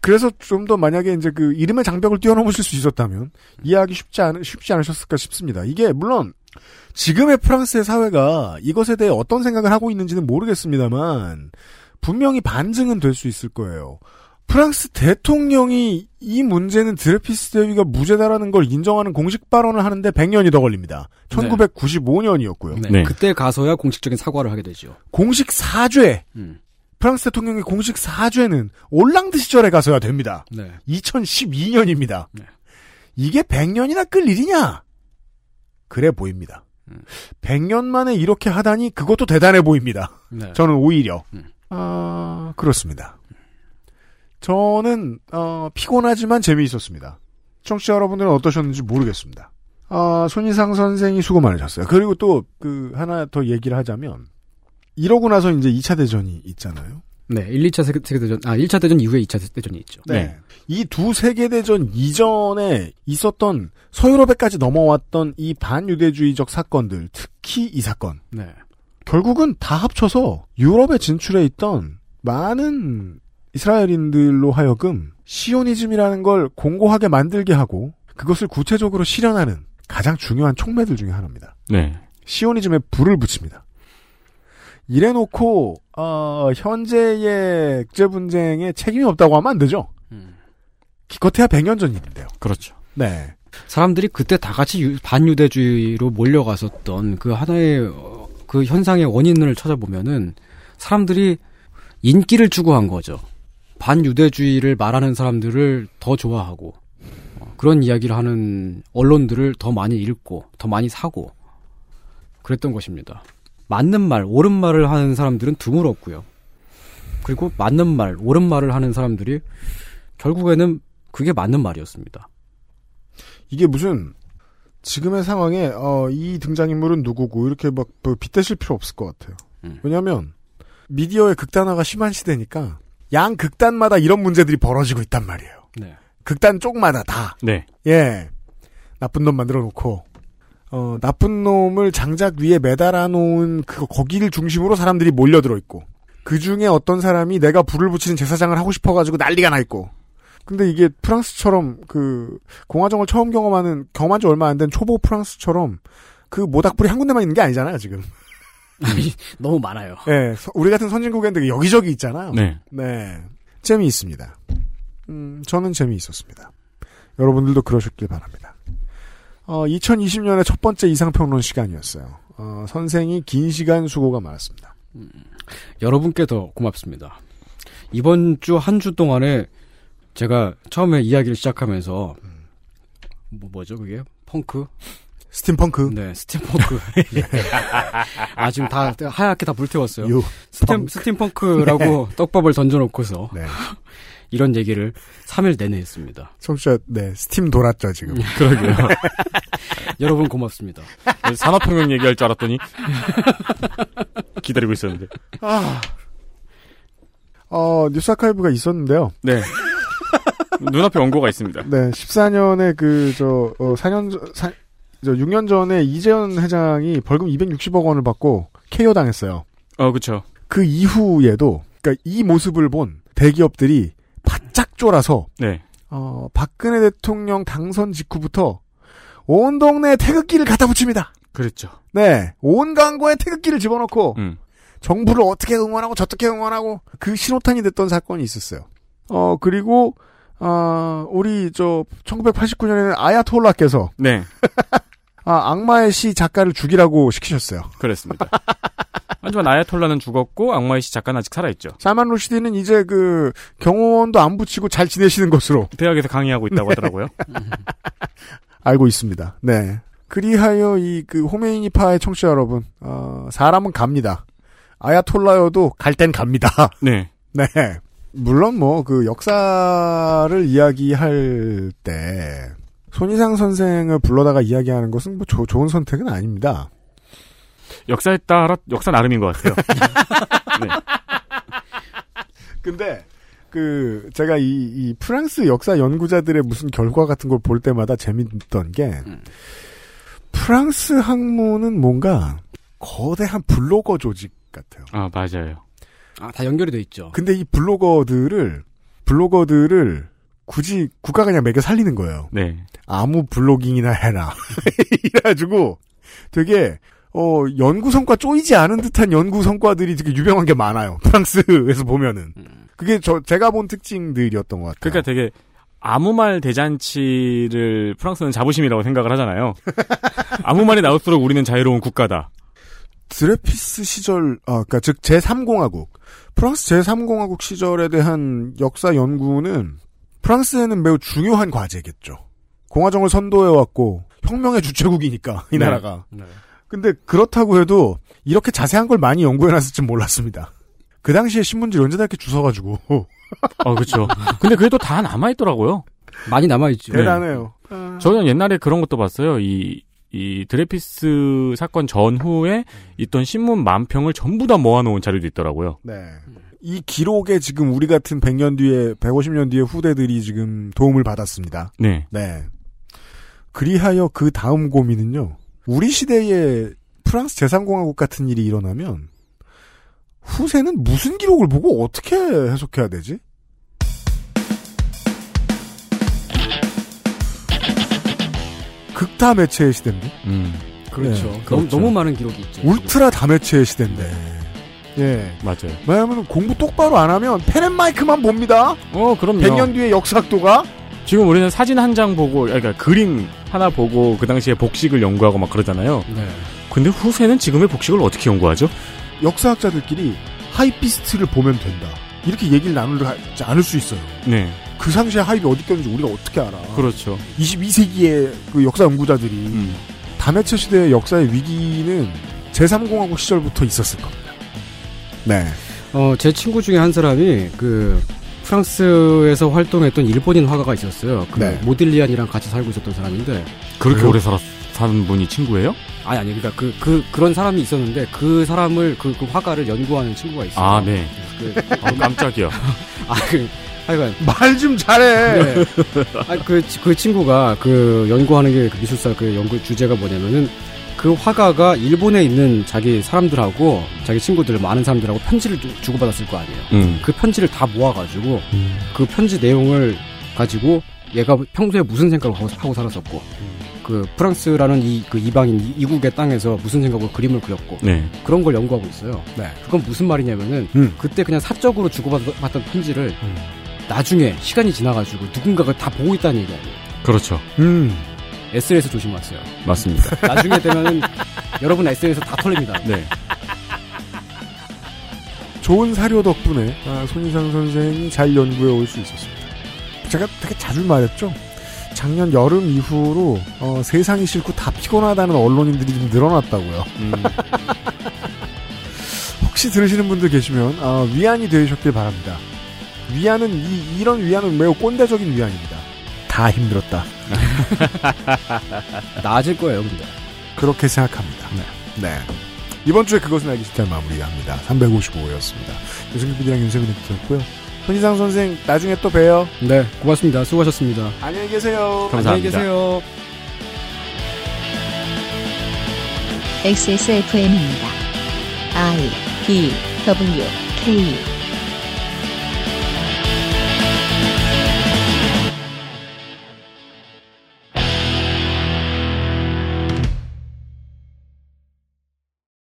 그래서 좀 더 만약에 이제 그 이름의 장벽을 뛰어넘으실 수 있었다면 이해하기 쉽지 않 쉽지 않으셨을까 싶습니다. 이게 물론 지금의 프랑스의 사회가 이것에 대해 어떤 생각을 하고 있는지는 모르겠습니다만 분명히 반증은 될 수 있을 거예요. 프랑스 대통령이 이 문제는 드레피스 대위가 무죄다라는 걸 인정하는 공식 발언을 하는데 100년이 더 걸립니다. 1995년이었고요. 네. 네. 그때 가서야 공식적인 사과를 하게 되죠. 공식 사죄. 음. 프랑스 대통령의 공식 사죄는 올랑드 시절에 가서야 됩니다. 네. 2012년입니다. 네. 이게 100년이나 끌 일이냐? 그래 보입니다. 음. 100년 만에 이렇게 하다니 그것도 대단해 보입니다. 네. 저는 오히려. 음. 아, 그렇습니다. 저는, 어, 피곤하지만 재미있었습니다. 청취자 여러분들은 어떠셨는지 모르겠습니다. 아, 손희상 선생이 수고 많으셨어요. 그리고 또, 그, 하나 더 얘기를 하자면, 이러고 나서 이제 2차 대전이 있잖아요. 네. 1, 2차 세계, 세계대전, 아, 1차 대전 이후에 2차 대전이 있죠. 네. 이두 세계대전 이전에 있었던 서유럽에까지 넘어왔던 이 반유대주의적 사건들, 특히 이 사건. 네. 결국은 다 합쳐서 유럽에 진출해 있던 많은 이스라엘인들로 하여금 시오니즘이라는 걸 공고하게 만들게 하고 그것을 구체적으로 실현하는 가장 중요한 촉매들 중에 하나입니다. 네. 시오니즘에 불을 붙입니다. 이래놓고 어, 현재의 국제 분쟁에 책임이 없다고 하면 안 되죠. 음. 기껏해야 100년 전 일인데요. 그렇죠. 네. 사람들이 그때 다 같이 유- 반유대주의로 몰려갔었던 그 하나의 어, 그 현상의 원인을 찾아보면은 사람들이 인기를 추구한 거죠. 반유대주의를 말하는 사람들을 더 좋아하고 어, 그런 이야기를 하는 언론들을 더 많이 읽고 더 많이 사고 그랬던 것입니다. 맞는 말, 옳은 말을 하는 사람들은 드물었고요. 그리고 맞는 말, 옳은 말을 하는 사람들이 결국에는 그게 맞는 말이었습니다. 이게 무슨 지금의 상황에 어, 이 등장인물은 누구고 이렇게 막뭐 빗대실 필요 없을 것 같아요. 음. 왜냐하면 미디어의 극단화가 심한 시대니까 양 극단마다 이런 문제들이 벌어지고 있단 말이에요. 네. 극단 쪽마다 다. 네. 예. 나쁜 놈 만들어 놓고 어, 나쁜 놈을 장작 위에 매달아 놓은 그 거기를 중심으로 사람들이 몰려들어 있고 그 중에 어떤 사람이 내가 불을 붙이는 제사장을 하고 싶어 가지고 난리가 나 있고. 근데 이게 프랑스처럼 그 공화정을 처음 경험하는 경험한 지 얼마 안 된 초보 프랑스처럼 그 모닥불이 한 군데만 있는 게 아니잖아요 지금. 너무 많아요. 예, 서- 우리 같은 선진국인데 여기저기 있잖아요. 네. 네. 재미있습니다. 음, 저는 재미있었습니다. 여러분들도 그러셨길 바랍니다. 어, 2020년의 첫 번째 이상평론 시간이었어요. 어, 선생이 긴 시간 수고가 많았습니다. 여러분께 더 고맙습니다. 이번 주 한 주 동안에 제가 처음에 이야기를 시작하면서 뭐 뭐죠 그게 펑크 스팀펑크. 네 스팀펑크 예. 아 지금 다 하얗게 다 불태웠어요 유. steampunk. steampunk라고 떡밥을 던져놓고서 네. 이런 얘기를 3일 내내 했습니다 청취자, 네, 스팀 돌았죠, 지금. 그러게요. 여러분 고맙습니다 산업혁명 얘기할 줄 알았더니 기다리고 있었는데. 아. 어, 뉴스 아카이브가 있었는데요. 네. 눈앞에 원고가 있습니다. 네, 14년에 그, 저, 어, 4년, 전- 사, 저 6년 전에 이재현 회장이 벌금 260억 원을 받고 KO 당했어요. 어, 그쵸. 그 이후에도, 그니까 이 모습을 본 대기업들이 바짝 쫄아서, 네. 어, 박근혜 대통령 당선 직후부터 온 동네에 태극기를 갖다 붙입니다. 그랬죠. 네. 온 광고에 태극기를 집어넣고, 음. 정부를 어떻게 응원하고 저떻게 응원하고 그 신호탄이 됐던 사건이 있었어요. 어 그리고 아 우리 저 1989년에는 아야톨라께서 네. 아 악마의 시 작가를 죽이라고 시키셨어요. 그랬습니다. 하지만 아야톨라는 죽었고 악마의 시 작가는 아직 살아있죠. 살만 루시디는 이제 그 경호원도 안 붙이고 잘 지내시는 것으로 대학에서 강의하고 있다고 하더라고요. 알고 있습니다. 네. 그리하여 이 그 호메이니파의 청취자 여러분, 어, 사람은 갑니다. 아야톨라여도 갈 땐 갑니다. 네. 네. 물론 뭐 그 역사를 이야기할 때 손희상 선생을 불러다가 이야기하는 것은 뭐 조- 좋은 선택은 아닙니다. 역사에 따라 역사 나름인 것 같아요. 네. 근데 그 제가 이, 이 프랑스 역사 연구자들의 무슨 결과 같은 걸 볼 때마다 재밌던 게 프랑스 학문은 뭔가 거대한 블로거 조직 같아요. 아, 맞아요. 아, 다 연결이 돼 있죠. 근데 이 블로거들을 블로거들을 굳이 국가가 그냥 매겨 살리는 거예요. 네. 아무 블로깅이나 해라. 이래가지고 되게 어 연구 성과 쪼이지 않은 듯한 연구 성과들이 되게 유명한 게 많아요. 프랑스에서 보면은 그게 저 제가 본 특징들이었던 것 같아요. 그러니까 되게 아무 말 대잔치를 프랑스는 자부심이라고 생각을 하잖아요. 아무 말이 나올수록 우리는 자유로운 국가다. 드레피스 시절, 아, 그니까, 즉, 제3공화국. 프랑스 제3공화국 시절에 대한 역사 연구는 프랑스에는 매우 중요한 과제겠죠. 공화정을 선도해왔고, 혁명의 주체국이니까, 이 네. 나라가. 근데 그렇다고 해도, 이렇게 자세한 걸 많이 연구해놨을 줄 몰랐습니다. 그 당시에 신문지를 언제 다 이렇게 주워가지고. 어, 그렇죠. 근데 그래도 다 남아있더라고요. 많이 남아있죠. 대단해요. 저는 옛날에 그런 것도 봤어요. 이, 이 드레피스 사건 전후에 있던 신문 만평을 전부 다 모아놓은 자료도 있더라고요. 네. 이 기록에 지금 우리 같은 100년 뒤에, 150년 뒤에 후대들이 지금 도움을 받았습니다. 네. 네. 그리하여 그 다음 고민은요. 우리 시대에 프랑스 제3공화국 같은 일이 일어나면 후세는 무슨 기록을 보고 어떻게 해석해야 되지? 극다 매체의 시대인데. 음. 그렇죠. 네, 너무, 너무 많은 기록이 있죠. 울트라 다 매체의 시대인데. 예. 맞아요. 왜냐하면 공부 똑바로 안 하면 펜앤마이크만 봅니다. 어, 그럼요. 100년 뒤에 역사학도가 지금 우리는 사진 한 장 보고, 그러니까 그림 하나 보고 그 당시에 복식을 연구하고 막 그러잖아요. 네. 근데 후세는 지금의 복식을 어떻게 연구하죠? 역사학자들끼리 하이피스트를 보면 된다. 이렇게 얘기를 나누지 않을 수 있어요. 네. 그 당시에 하이비 어디 있었는지 우리가 어떻게 알아. 그렇죠. 22세기의 그 역사 연구자들이 음. 다매체 시대의 역사의 위기는 제3공화국 시절부터 있었을 겁니다. 네. 어, 제 친구 중에 한 사람이 그 프랑스에서 활동했던 일본인 화가가 있었어요. 그 네. 모딜리안이랑 같이 살고 있었던 사람인데 그렇게? 오래 살았, 사는 분이 친구예요? 아니 아니 그러니까 그 그 그런 사람이 있었는데 그 사람을 그, 그 화가를 연구하는 친구가 있어요. 아, 네. 그, 어, 깜짝이야. 아, 그, 하여간 말 좀 잘해. 네. 아, 그, 그 친구가 그 연구하는 게 그 미술사 그 연구 주제가 뭐냐면은 그 화가가 일본에 있는 자기 사람들하고 자기 친구들 많은 사람들하고 편지를 주- 주고받았을 거 아니에요. 음. 그 편지를 다 모아가지고 그 편지 내용을 가지고 얘가 평소에 무슨 생각을 하고, 살았었고 그 프랑스라는 이 그 이방인 이- 이국의 땅에서 무슨 생각으로 그림을 그렸고 네. 그런 걸 연구하고 있어요. 네. 그건 무슨 말이냐면은 음. 그때 그냥 사적으로 주고받았던 편지를 나중에 시간이 지나가지고 누군가가 다 보고 있다는 얘기 아니에요. 그렇죠. 음. SNS에서 조심하세요. 맞습니다. 나중에 되면은 여러분 SNS에서 다 털립니다. 네. 좋은 사료 덕분에 아, 손희상 선생이 잘 연구해 올 수 있었습니다. 제가 되게 자주 말했죠. 작년 여름 이후로 어, 세상이 싫고 다 피곤하다는 언론인들이 좀 늘어났다고요. 음. 혹시 들으시는 분들 계시면 어, 위안이 되셨길 바랍니다. 위안은 이, 이런 위안은 매우 꼰대적인 위안입니다. 다 힘들었다. 나아질 거예요, 근데. 그렇게 생각합니다. 네. 네. 이번 주에 그것은 알기 싫다 마무리합니다. 355였습니다. 유승규 PD랑 윤세민 PD였고요. 손희상 선생, 나중에 또 봬요. 네, 고맙습니다. 수고하셨습니다. 안녕히 계세요. 감사합니다. 안녕히 계세요. XSFM입니다. I D W K